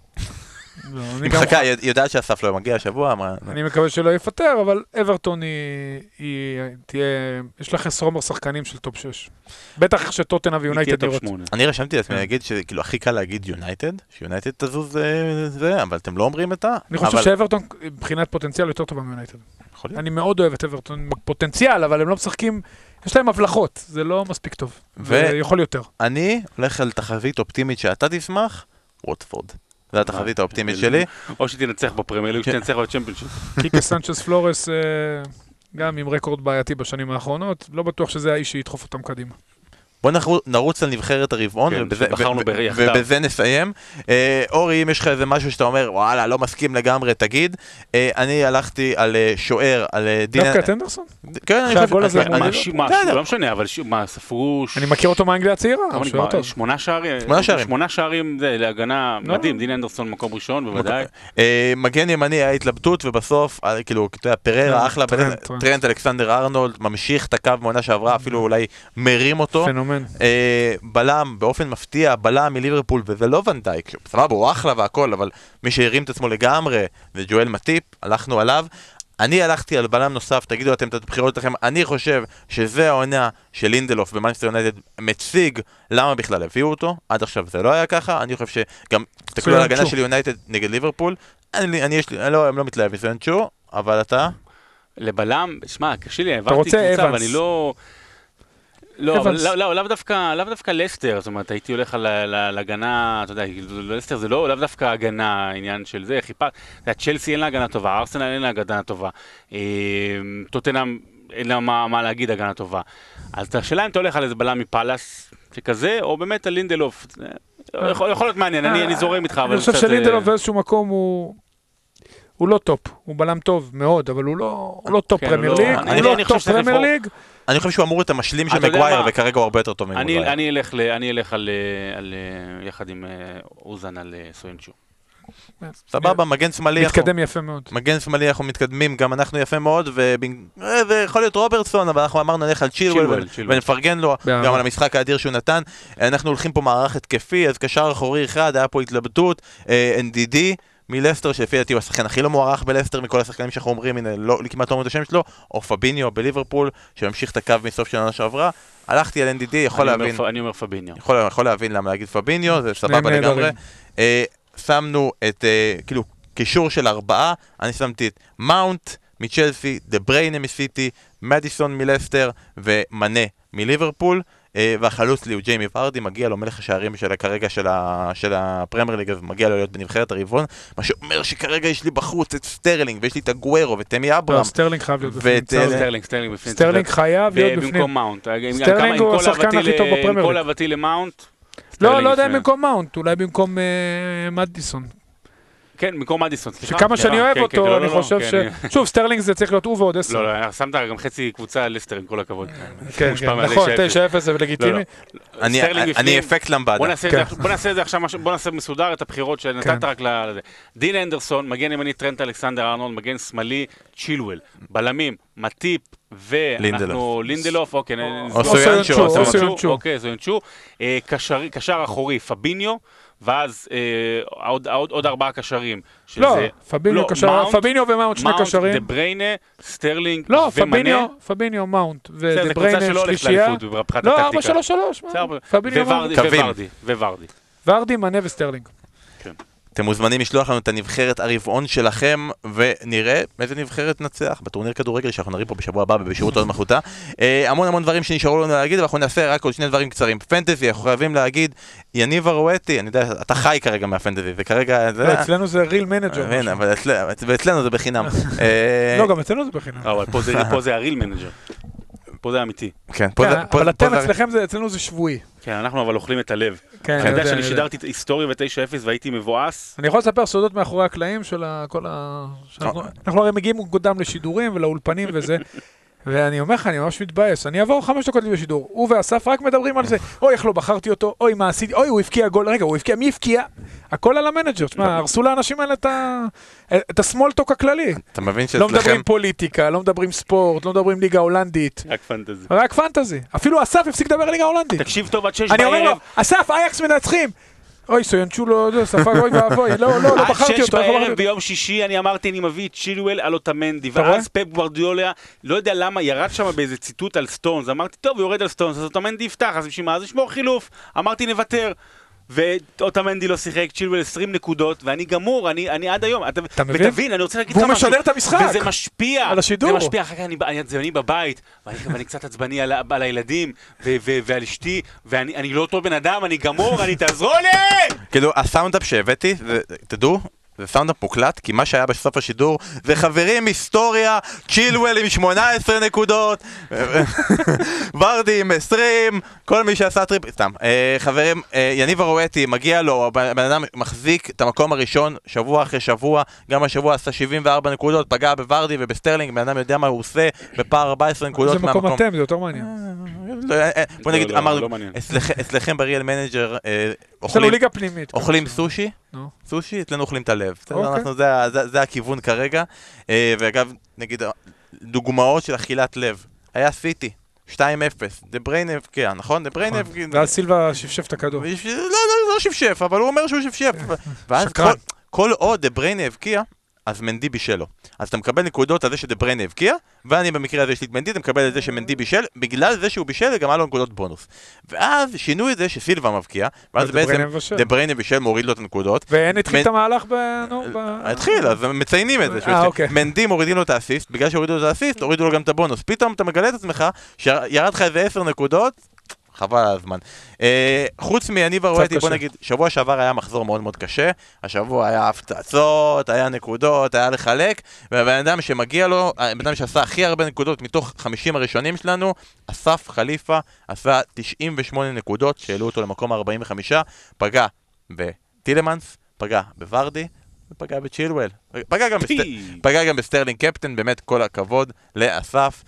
לא, אני היא מחכה, היא יודעת שהכסף לא מגיע השבוע, מה... אני מקווה שלא יפטר, אבל אברטון היא, תהיה, יש לה חסרון בשחקנים של טופ 6. בטח תהיה ויונייטד נראות. אני רשמתי לעצמי כן. להגיד שכאילו הכי קל להגיד יונייטד, שיונייטד תזוז אה, זה, אבל אתם לא אומרים את ה... אני חושב שאברטון מבחינת פוטנציאל יותר טובה מיונייטד. אני מאוד אוהב את אברטון פוטנציאל, אבל הם לא משחקים, יש להם הבלחות, זה לא מספיק טוב. ו- ויכול יותר. אני הולך על תחזית אופטימית שאתה תשמח, ווטפורד. זו התחזית האופטימית אה, שלי. או שתנצח בפרמייר ליג, או שתנצח בצ'מפיונשיפ. קיקה סנצ'ס פלורס, אה, גם עם רקורד בעייתי בשנים האחרונות, לא בטוח שזה האיש שידחוף אותם קדימה. בוא נרו- נרוץ על נבחרת הרבעון, כן, ובזה- נסיים. אה, אורי, אם יש לך איזה משהו שאתה אומר, וואלה, לא מסכים לגמרי, תגיד. אה, אני הלכתי על אה, שוער, על אה, דין... דווקא את אנדרסון? כן, אני חושב... הזה אני- לי, ש- לא. לא משנה, אבל ש- מה, ספרו... ש- אני מכיר אותו מהאנגליה הצעירה. שמונה שערים? שמונה שערים. שמונה שערים זה להגנה לא. מדהים, דין אנדרסון מקום ראשון בוודאי. אה, מגן ימני היה התלבטות, ובסוף, כאילו, אתה יודע, פריירה כן, אחלה, טרנט, אלכסנדר ארנולד, ממשיך את הקו מעונה שעברה, אפילו אולי מרים אותו. פנומן. אה, בלם, באופן מפתיע, בלם מליברפול, וזה לא ואן דייק, סבבה, הוא אחלה והכל, אבל מי שהרים את עצמו לגמרי זה ג'ואל מטיפ, הלכנו עליו. אני הלכתי על בלם נוסף, תגידו אתם את הבחירות שלכם, אני חושב שזה העונה של לינדלוף במאנסטר יונייטד מציג למה בכלל הביאו אותו, עד עכשיו זה לא היה ככה, אני חושב שגם, תסתכלו על ההגנה. של יונייטד נגד ליברפול, אני, אני יש לי, אני לא, אני לא מתלהב מזה, צ'ו, אבל אתה, לבלם, שמע, קשה לי, העברתי רוצה קבוצה, אבנס. ואני לא... לא, אבל אבנס. לא, לא, לאו דווקא, לאו דווקא לסטר, זאת אומרת, הייתי הולך על ה- ל- להגנה, אתה יודע, כאילו, לסטר זה לא, לאו דווקא הגנה, העניין של זה, חיפה, צ'לסי אין לה הגנה טובה, ארסנל אין לה הגנה טובה, אה, טוטנאם אין לה מה, מה להגיד הגנה טובה. אז השאלה אם אתה הולך על איזה בלם מפאלאס, שכזה, או באמת על לינדלוף, יכול, יכול להיות מעניין, אני, אני זורם איתך, אבל אני חושב שלינדלוף אה, באיזשהו מקום הוא... הוא לא טופ, הוא בלם טוב מאוד, אבל הוא לא, לא טופ כן, פרמייר לא- ליג, הוא לא טופ שצריך פרמייר לבחור- ליג, אני חושב שהוא אמור את המשלים של מגווייר? וכרגע הוא הרבה יותר טוב אני, ממגווייר. אני אלך, ל, אני אלך על, אה, על, אה, יחד עם אה, אוזן על סויונצ'ו. סבבה, מגן שמאלי, אנחנו- מתקדם יפה מאוד. מגן שמאלי אנחנו מתקדמים, גם אנחנו יפה מאוד, וזה יכול להיות רוברטסון, אבל אנחנו אמרנו נלך על צ'ילואל צ'ילואל. ונפרגן לו. גם על המשחק האדיר שהוא נתן. אנחנו הולכים פה מערך התקפי, אז קשר אחורי אחד, היה פה התלבטות, אה, NDD מלסטר, שלפי דעתי הוא השחקן הכי לא מוערך בלסטר מכל השחקנים שאנחנו אומרים, הנה, לא, כמעט לא אומרים את השם שלו, או פביניו בליברפול, שממשיך את הקו מסוף של העונה שעברה. הלכתי על NDD, יכול אני אומר להבין. פ- אני אומר פביניו. יכול, יכול להבין למה להגיד פביניו, זה סבבה לגמרי. אה, שמנו את, אה, כאילו, קישור של ארבעה, אני שמתי את מאונט מצ'לסי, דה בריינה מסיטי, מדיסון מלסטר ומנה מליברפול. אה, והחלוץ לי הוא ג'יימי ורדי, מגיע לו מלך השערים של כרגע של, ה, של הפרמייר ליג, אז מגיע לו להיות בנבחרת הרבעון, מה שאומר שכרגע יש לי בחוץ את סטרלינג, ויש לי את אגוורו וטמי לא, אברהם. סטרלינג חייב להיות בפנים. ואת. אה, סטרלינג, סטרלינג בפנים. סטרלינג חייב להיות במקום בפנים. מאונט. עם- עם סטרלינג הוא השחקן הכי טוב בפרמייר עם כל ליג. אהבתי למאונט. לא, לא יודע אם. במקום מאונט, אולי במקום אה, מדיסון. כן, במקום מדיסון, סליחה. שכמה סליחה. שאני אוהב כן, כן, אותו, לא, אני לא, לא, חושב כן, ש... שוב, סטרלינג זה צריך להיות הוא ועוד עשר. לא, לא, שמת גם חצי קבוצה על לסטר, עם כל הכבוד. כן, כן, נכון, 9-0. 9-0 זה לגיטימי. לא, אני. אפקט למבדה. בוא נעשה, כן. את זה, עכשיו, בוא נעשה מסודר את הבחירות שנתת כן. רק לזה. דין אנדרסון, מגן ימני טרנט אלכסנדר ארנולד, מגן שמאלי צ'ילואל, בלמים, מטיפ ואנחנו לינדלוף. לינדלוף, אוקיי, או. סויונצ'ו, או או סויונצ'ו. סויונצ'ו, אוקיי, סויונצ'ו, אה, קשר אחורי פביניו, ואז אה, עוד- עוד עוד ארבעה קשרים. שזה- לא, פביניו לא, קשר, מאונט, פביניו ומאונט שני מאונט, קשרים. דה בריינה, סטרלינג לא, ומנה. פביניו, פביניו, מאונט ודה קבוצה בריינה שלא הולכת שלישייה. לא, הטקטיקה. 4-3-3, בסדר, פביניו וורדי, מאונט. וורדי. ורדי, מנה וסטרלינג. אתם מוזמנים לשלוח לנו את הנבחרת הרבעון שלכם, ונראה איזה נבחרת נצח בטורניר כדורגל שאנחנו נראים פה בשבוע הבא ובשירות עוד מחותה. אה, המון המון דברים שנשארו לנו להגיד, אבל אנחנו נעשה רק עוד שני דברים קצרים. פנטזי, אנחנו חייבים להגיד, יניב ארואטי, אני יודע, אתה חי כרגע מהפנטזי, וכרגע זה... לא, אצלנו זה ריל מנג'ר. כן, אבל אצל- ואצלנו זה בחינם. אה, לא, גם אצלנו זה בחינם. אה, פה זה- הריל מנג'ר. פה זה אמיתי. כן, כן, אבל אתם אצלכם זה, אצלנו זה שבועי. כן, אנחנו אבל אוכלים את הלב. כן, אתה יודע שאני אני שידרתי היסטוריה ב-9-0 והייתי מבואס? אני יכול לספר סודות מאחורי הקלעים של כל ה... שאנחנו- אנחנו הרי מגיעים מוקדם לשידורים ולאולפנים וזה. ואני אומר לך, אני ממש מתבאס, אני אעבור חמש דקות בשידור, הוא ואסף רק מדברים על זה, אוי איך לא בחרתי אותו, אוי מה עשיתי, אוי הוא הבקיע גול, רגע הוא הבקיע, מי הבקיע? הכל על המנג'ר, תשמע, הרסו לאנשים האלה את ה... את ה small talk הכללי. אתה מבין לא שאצלכם... מדברים פוליטיקה, לא מדברים ספורט, לא מדברים ליגה הולנדית, רק פנטזי. רק פנטזי. אפילו אסף הפסיק לדבר על ליגה הולנדית. תקשיב טוב עד 6 אני אומר לו, בערב. אסף, אייקס מנצחים! אוי, סויונצ'ו לא, זה ספג אוי ואבוי, לא, לא, לא עד בחרתי 6 אותו, לא בחרתי בערב. ביום שישי אני אמרתי אני מביא את צ'ילואל על אוטמנדי? ואז פפ גוורדיולה לא יודע למה ירד שם באיזה ציטוט על סטונס אמרתי טוב הוא יורד על סטונס אז אוטמנדי יפתח אז בשביל מה אז לשמור חילוף אמרתי נוותר ואוטמנדי לא שיחק, צ'ילואל 20 נקודות, ואני גמור, אני, אני עד היום. אתה, אתה מבין? ותבין, אני רוצה להגיד לך והוא משהו. משדר את המשחק. וזה משפיע. על השידור. זה משפיע, אחר כך אני, אני עצבני בבית, ואני, ואני קצת עצבני על, על הילדים, ו, ו, ועל אשתי, ואני אני לא אותו בן אדם, אני גמור, אני תעזרו לי! כאילו, הסאונדאפ שהבאתי, תדעו, זה סאונדאפ מוקלט, כי מה שהיה בסוף השידור זה חברים היסטוריה, צ'ילואל עם 18 נקודות, ורדי עם 20, כל מי שעשה טריפ... סתם. אה, חברים, אה, יניב ארואטי, מגיע לו, הבן בן אדם מחזיק את המקום הראשון שבוע אחרי שבוע, גם השבוע עשה 74 נקודות, פגע בוורדי ובסטרלינג, בן אדם יודע מה הוא עושה, בפער 14 נקודות זה מקום מהמקום. אתם, זה יותר מעניין. לא, אה, אה, בוא לא, נגיד, לא, אמרנו, לא מעניין. אצלכ- אצלכם בריאל מנג'ר אה, אוכלים- ליגה פנימית. אוכלים סושי? סושי, אצלנו אוכלים את הלב. אוקיי. זה, ה- זה, זה הכיוון כרגע. אה, ואגב, נגיד, דוגמאות של אכילת לב. היה סיטי, 2-0, דה בריין הבקיע, נכון? דה בריין הבקיע. ואז סילבה שפשף את הכדור. לא, לא, לא שפשף, אבל הוא אומר שהוא שפשף. ואז שקרן. כל, עוד דה בריינה הבקיע, אז מנדי בישל לו. אז אתה מקבל נקודות על זה שדה בריינה הבקיע, ואני במקרה הזה יש לי את מנדי, אתה מקבל את זה שמנדי בישל, בגלל זה שהוא בישל, גם היה לו נקודות בונוס. ואז שינו את זה שסילבה מבקיע, ואז בעצם מבשל. דה בריינה בישל מוריד לו את הנקודות. ואין התחיל את המהלך ב... ב... התחיל, אז מציינים את זה. אה. אוקיי. מנדי מורידים לו את האסיסט, בגלל שהורידו לו את האסיסט, הורידו לו גם את הבונוס. פתאום אתה מגלה את עצמך, שירד לך איזה עשר נקודות, חבל על הזמן. אה, חוץ מיניב ארואטי, בוא. נגיד, שבוע שעבר היה מחזור מאוד מאוד קשה, השבוע היה הפצצות, היה נקודות, היה לחלק, והבן אדם שמגיע לו, הבן אדם שעשה הכי הרבה נקודות מתוך 50 הראשונים שלנו, אסף חליפה, עשה 98 נקודות, שהעלו אותו למקום ה-45, פגע בטילמנס, פגע בוורדי, ופגע בצ'ילואל. פגע בסט... פגע גם בסטרלינג קפטן, באמת כל הכבוד לאסף,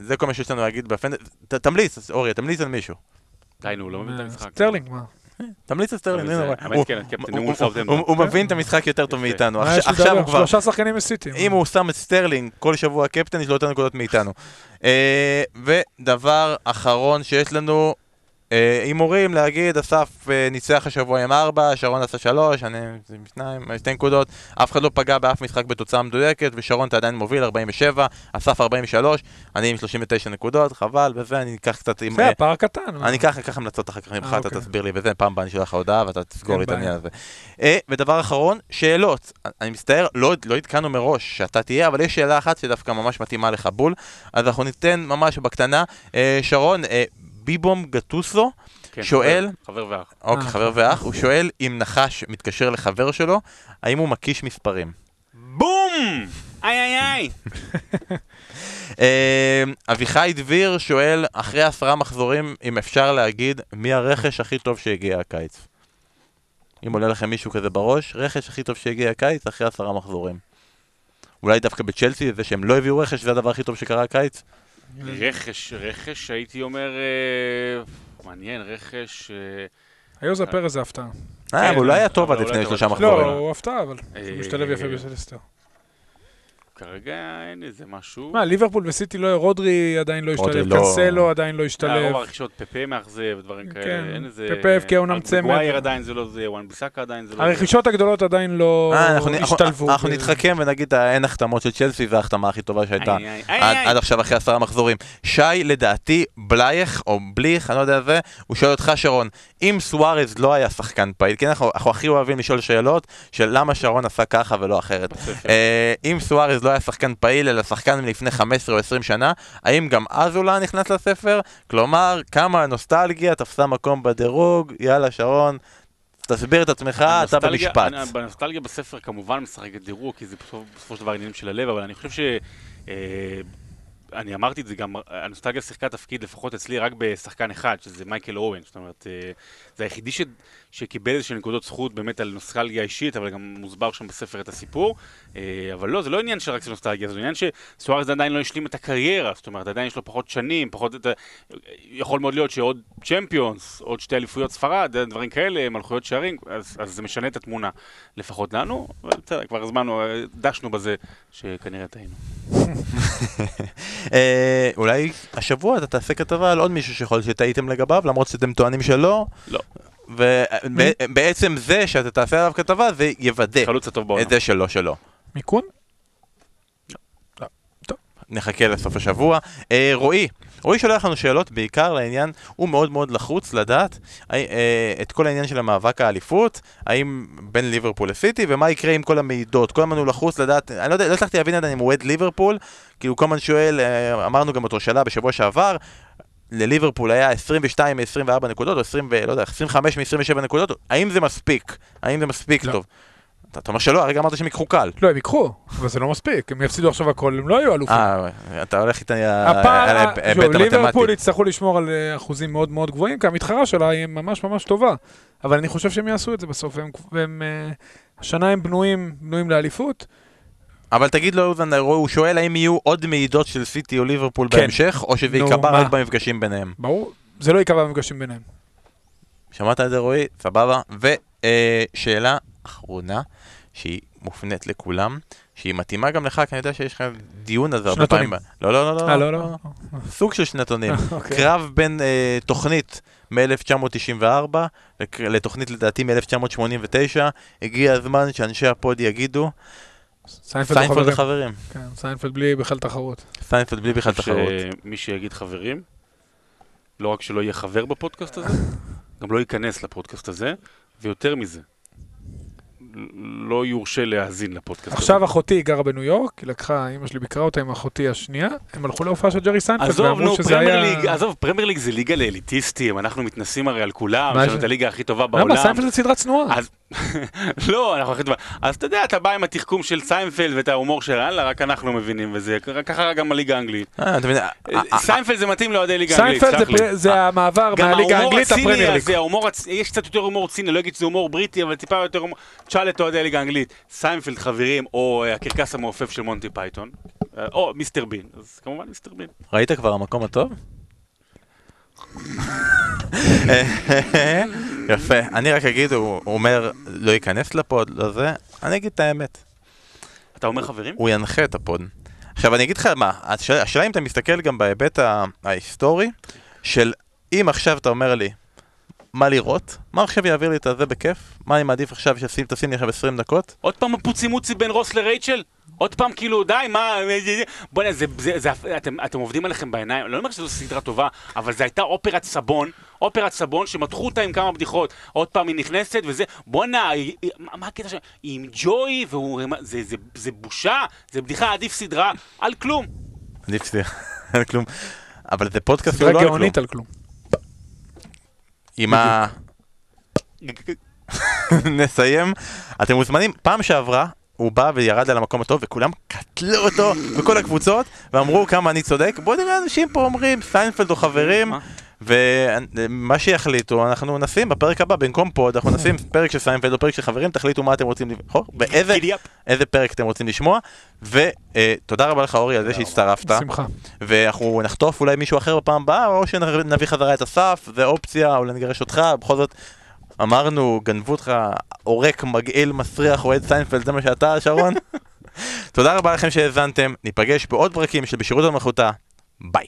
וזה כל מה שיש לנו להגיד בפנטזי. תמליץ, אוריה, תמליץ על מישהו. די, נו, לא מבין את המשחק. סטרלינג, מה? תמליץ על סטרלינג, זה- הוא- הוא- הוא הוא-. הוא- הוא מבין את המשחק יותר טוב. מאיתנו. עכשיו-? הוא כבר... שלושה שחקנים מסיטי. אם הוא שם את סטרלינג כל שבוע קפטן, יש לו יותר נקודות מאיתנו. אה, ודבר אחרון שיש לנו, אה, הימורים להגיד, אסף אה, ניצח השבוע עם 4, שרון עשה 3, אני עם 2, שתי נקודות, אף אחד לא פגע באף משחק בתוצאה מדויקת, ושרון אתה עדיין מוביל 47, אסף 43, אני עם 39 נקודות, חבל, וזה אני אקח קצת עם... זה אה, הפער קטן. אני אקח המלצות אחר כך ממך, אה, אתה אוקיי. תסביר לי וזה, פעם הבאה אני אשלח לך הודעה ואתה תסגור לי את. העניין הזה. אה, ודבר אחרון, שאלות. אני מצטער, לא לא עדכנו מראש שאתה תהיה, אבל יש שאלה אחת שדווקא ממש מתאימה לך בול, אז אנחנו ניתן ממש בקטנה. אה, שרון, אה, ביבום גטוסו, כן, שואל- חבר- חבר ואח. אוקיי, אה. חבר ואח, הוא שואל אם נחש מתקשר לחבר שלו, האם הוא מקיש מספרים. בום! איי איי איי! אה, אביחי דביר שואל, אחרי עשרה מחזורים, אם אפשר להגיד מי הרכש הכי טוב שהגיע הקיץ. אם עולה לכם מישהו כזה בראש, רכש הכי טוב שהגיע הקיץ אחרי עשרה מחזורים. אולי דווקא בצ'לסי, זה שהם לא הביאו רכש, זה הדבר הכי טוב שקרה הקיץ? רכש, רכש, הייתי אומר... אה, מעניין, רכש... אה, איוזה פרז זה הפתעה. אה, אבל הוא לא היה טוב עד אולי לפני. שלושה לא, לא, מחזורים. הוא הפתעה, אבל אה, הוא משתלב יפה בלסטר. כרגע אין איזה משהו. מה, ליברפול וסיטי לא, רודרי עדיין לא השתלב, לא- קנסלו עדיין לא אה, השתלב. רוב הרכישות פפה מאכזב, דברים כן, כאלה, אין איזה... פפה הבקיע אומנם צמד. מגווייר עדיין זה לא זה, וואן ביסאקה עדיין זה לא זה. הרכישות הגדולות עדיין לא אה, השתלבו. אנחנו נתחכם ונגיד האין החתמות של צ'לסי זה ההחתמה הכי טובה שהייתה עד, עכשיו אחרי עשרה מחזורים. שי, לדעתי, בלייך, או בליך, אני לא יודע זה, הוא שואל אותך, שרון, אם סוארז לא היה שחקן פעיל, כן, אנחנו, הכי אוהבים לשאול שאלות של למה שרון עשה ככה ולא אחרת. אה, אם סוארז לא היה שחקן פעיל, אלא שחקן מלפני 15 או 20 שנה, האם גם אז לא היה נכנס לספר? כלומר, כמה הנוסטלגיה תפסה מקום בדירוג, יאללה, שרון, תסביר את עצמך, אתה במשפט. בנוסטלגיה בספר כמובן משחקת דירוג, כי זה בסופו בסופו של דבר עניינים של הלב, אבל אני חושב ש... אה, אני אמרתי את זה גם, הנוסטלגיה שיחקה תפקיד לפחות אצלי רק בשחקן אחד, שזה מייקל אורן, זאת אומרת, אה, זה היחידי ש, שקיבל איזשהן נקודות זכות באמת על נוסטלגיה אישית, אבל גם מוסבר שם בספר את הסיפור, אה, אבל לא, זה לא עניין שרק של נוסטלגיה, זה עניין שסוארז עדיין לא השלים את הקריירה, זאת אומרת, עדיין יש לו פחות שנים, פחות, את ה- יכול מאוד להיות שעוד צ'מפיונס, עוד שתי אליפויות ספרד, דברים כאלה, מלכויות שערים, אז, אז זה משנה את התמונה, לפחות לנו, אבל בסדר, כבר הזמנו, דשנו בזה, שכנראה טעינו. אה, אולי השבוע אתה תעשה כתבה על עוד מישהו שיכול להיות שטעיתם לגביו, למרות שאתם טוענים שלא. לא. ובעצם זה שאתה תעשה עליו כתבה, זה יוודא חלוץ הטוב בעולם. את זה שלא שלא. מיקון? נחכה לסוף השבוע. אה, רועי, רועי שולח לנו שאלות בעיקר לעניין, הוא מאוד מאוד לחוץ לדעת אה, אה, את כל העניין של המאבק האליפות, האם בין ליברפול לסיטי, ומה יקרה עם כל המעידות. כל הזמן הוא לחוץ לדעת, אני לא יודע, לא הצלחתי להבין עדיין אם הוא אוהד ליברפול, כאילו כל הזמן שואל, אה, אמרנו גם אותו שאלה בשבוע שעבר, לליברפול היה 22 מ-24 נקודות, או 20, ו- לא יודע, 25 מ-27 נקודות, האם זה מספיק? האם זה מספיק לא. טוב? אתה אומר שלא, הרגע אמרת שהם ייקחו קל. לא, הם ייקחו, אבל זה לא מספיק, הם יפסידו עכשיו הכל, הם לא יהיו אלופים. אה, אתה הולך איתי על הפער, ההיבט ליברפול המתמטי. יצטרכו לשמור על אה, אחוזים מאוד מאוד גבוהים, כי המתחרה שלה היא ממש ממש טובה. אבל אני חושב שהם יעשו את זה בסוף, והם, אה, השנה הם בנויים, בנויים לאליפות. אבל תגיד לו, אוזן, הוא שואל האם יהיו עוד מעידות של סיטי או ליברפול כן. בהמשך, או שזה ייקבע? רק במפגשים ביניהם. ברור, זה לא ייקבע במפגשים ביניהם. שמעת את זה רועי? סבבה. ושאלה אחרונה, שהיא מופנית לכולם, שהיא מתאימה גם לך, כי אני יודע שיש לך דיון על זה הרבה שנתונים. פעמים. לא, לא, לא, לא. אה, לא, לא. סוג של שנתונים. אוקיי. קרב בין אה, תוכנית מ-1994 לתוכנית לדעתי מ-1989, הגיע הזמן שאנשי הפוד יגידו, סיינפלד הוא סיינפלד חברים. לחברים. כן, סיינפלד בלי בכלל תחרות. סיינפלד בלי בכלל תחרות. שמי שיגיד חברים, לא רק שלא יהיה חבר בפודקאסט הזה, גם לא ייכנס לפודקאסט הזה, ויותר מזה, לא יורשה להאזין לפודקאסט הזה. עכשיו אחותי גרה בניו יורק, היא לקחה, אמא שלי ביקרה אותה עם אחותי השנייה, הם הלכו להופעה של ג'רי סיינפלד, ואמרו שזה היה... עזוב, פרמייר ליג זה ליגה לאליטיסטים, אנחנו מתנסים הרי על כולם, יש לנו? את הליגה הכי טובה בעולם. למה? סיינפלד זה סדרה צנועה. לא, אנחנו הכי טובה. אז אתה יודע, אתה בא עם התחכום של סיינפלד ואת ההומור של יאללה, רק אנחנו מבינים, וזה ככה גם הליגה האנגלית. אה, אה, אה, סיינפלד זה מתאים לאוהדי ליגה האנגלית, סיינפלד סלח זה לי. פר- זה המעבר מהליגה האנגלית לפרמייר ליג. יש קצת יותר הומור ציני, לא אגיד שזה הומור בריטי, אבל טיפה יותר הומור... תשאל את אוהדי הליגה האנגלית, סיינפלד חברים, או הקרקס המעופף של מונטי פייתון, או מיסטר בין, אז כמובן מיסטר בין. ראית כבר המקום הטוב? יפה, אני רק אגיד, הוא אומר לא ייכנס לפוד, לא זה, אני אגיד את האמת, אתה אומר חברים? הוא ינחה את הפוד. עכשיו אני אגיד לך מה, השאלה אם אתה מסתכל גם בהיבט ההיסטורי, של אם עכשיו אתה אומר לי מה לראות, מה עכשיו יעביר לי את הזה בכיף, מה אני מעדיף עכשיו שתשים תשים לי עכשיו 20 דקות, עוד פעם הפוצי מוצי בין רוס לרייצ'ל? עוד פעם כאילו די מה? בוא'נה זה, זה, זה, אתם, אתם עובדים עליכם בעיניים? לא אומר שזו סדרה טובה אבל זו הייתה אופרת סבון אופרת סבון שמתחו אותה עם כמה בדיחות. עוד פעם היא נכנסת וזה בוא'נה מה מה הקטע שלה היא עם ג'וי והוא זה, זה, זה בושה זה בדיחה עדיף סדרה על כלום. עדיף שזה אין כלום, אבל זה פודקאסט שהוא סדרה לא על כלום, גאונית על כלום. עם ה... נסיים. אתם מוזמנים, פעם שעברה הוא בא וירד על המקום הטוב וכולם קטלו אותו בכל הקבוצות ואמרו כמה אני צודק בוא נראה אנשים פה אומרים סיינפלד או חברים? ומה שיחליטו אנחנו נשים בפרק הבא במקום pod אנחנו נשים פרק של סיינפלד או פרק של חברים תחליטו מה אתם רוצים לבחור ואיזה פרק אתם רוצים לשמוע ותודה רבה לך אורי על זה שהצטרפת שמחה. ואנחנו נחטוף אולי מישהו אחר בפעם הבאה, או שנביא חזרה את אסף, זה אופציה, או נגרש אותך, בכל זאת, אמרנו, גנבו אותך עורק, מגעיל, מסריח, אוהד סיינפלד, זה מה שאתה, שרון. תודה רבה לכם שהאזנתם, ניפגש בעוד פרקים של בשירות המלכותה, ביי.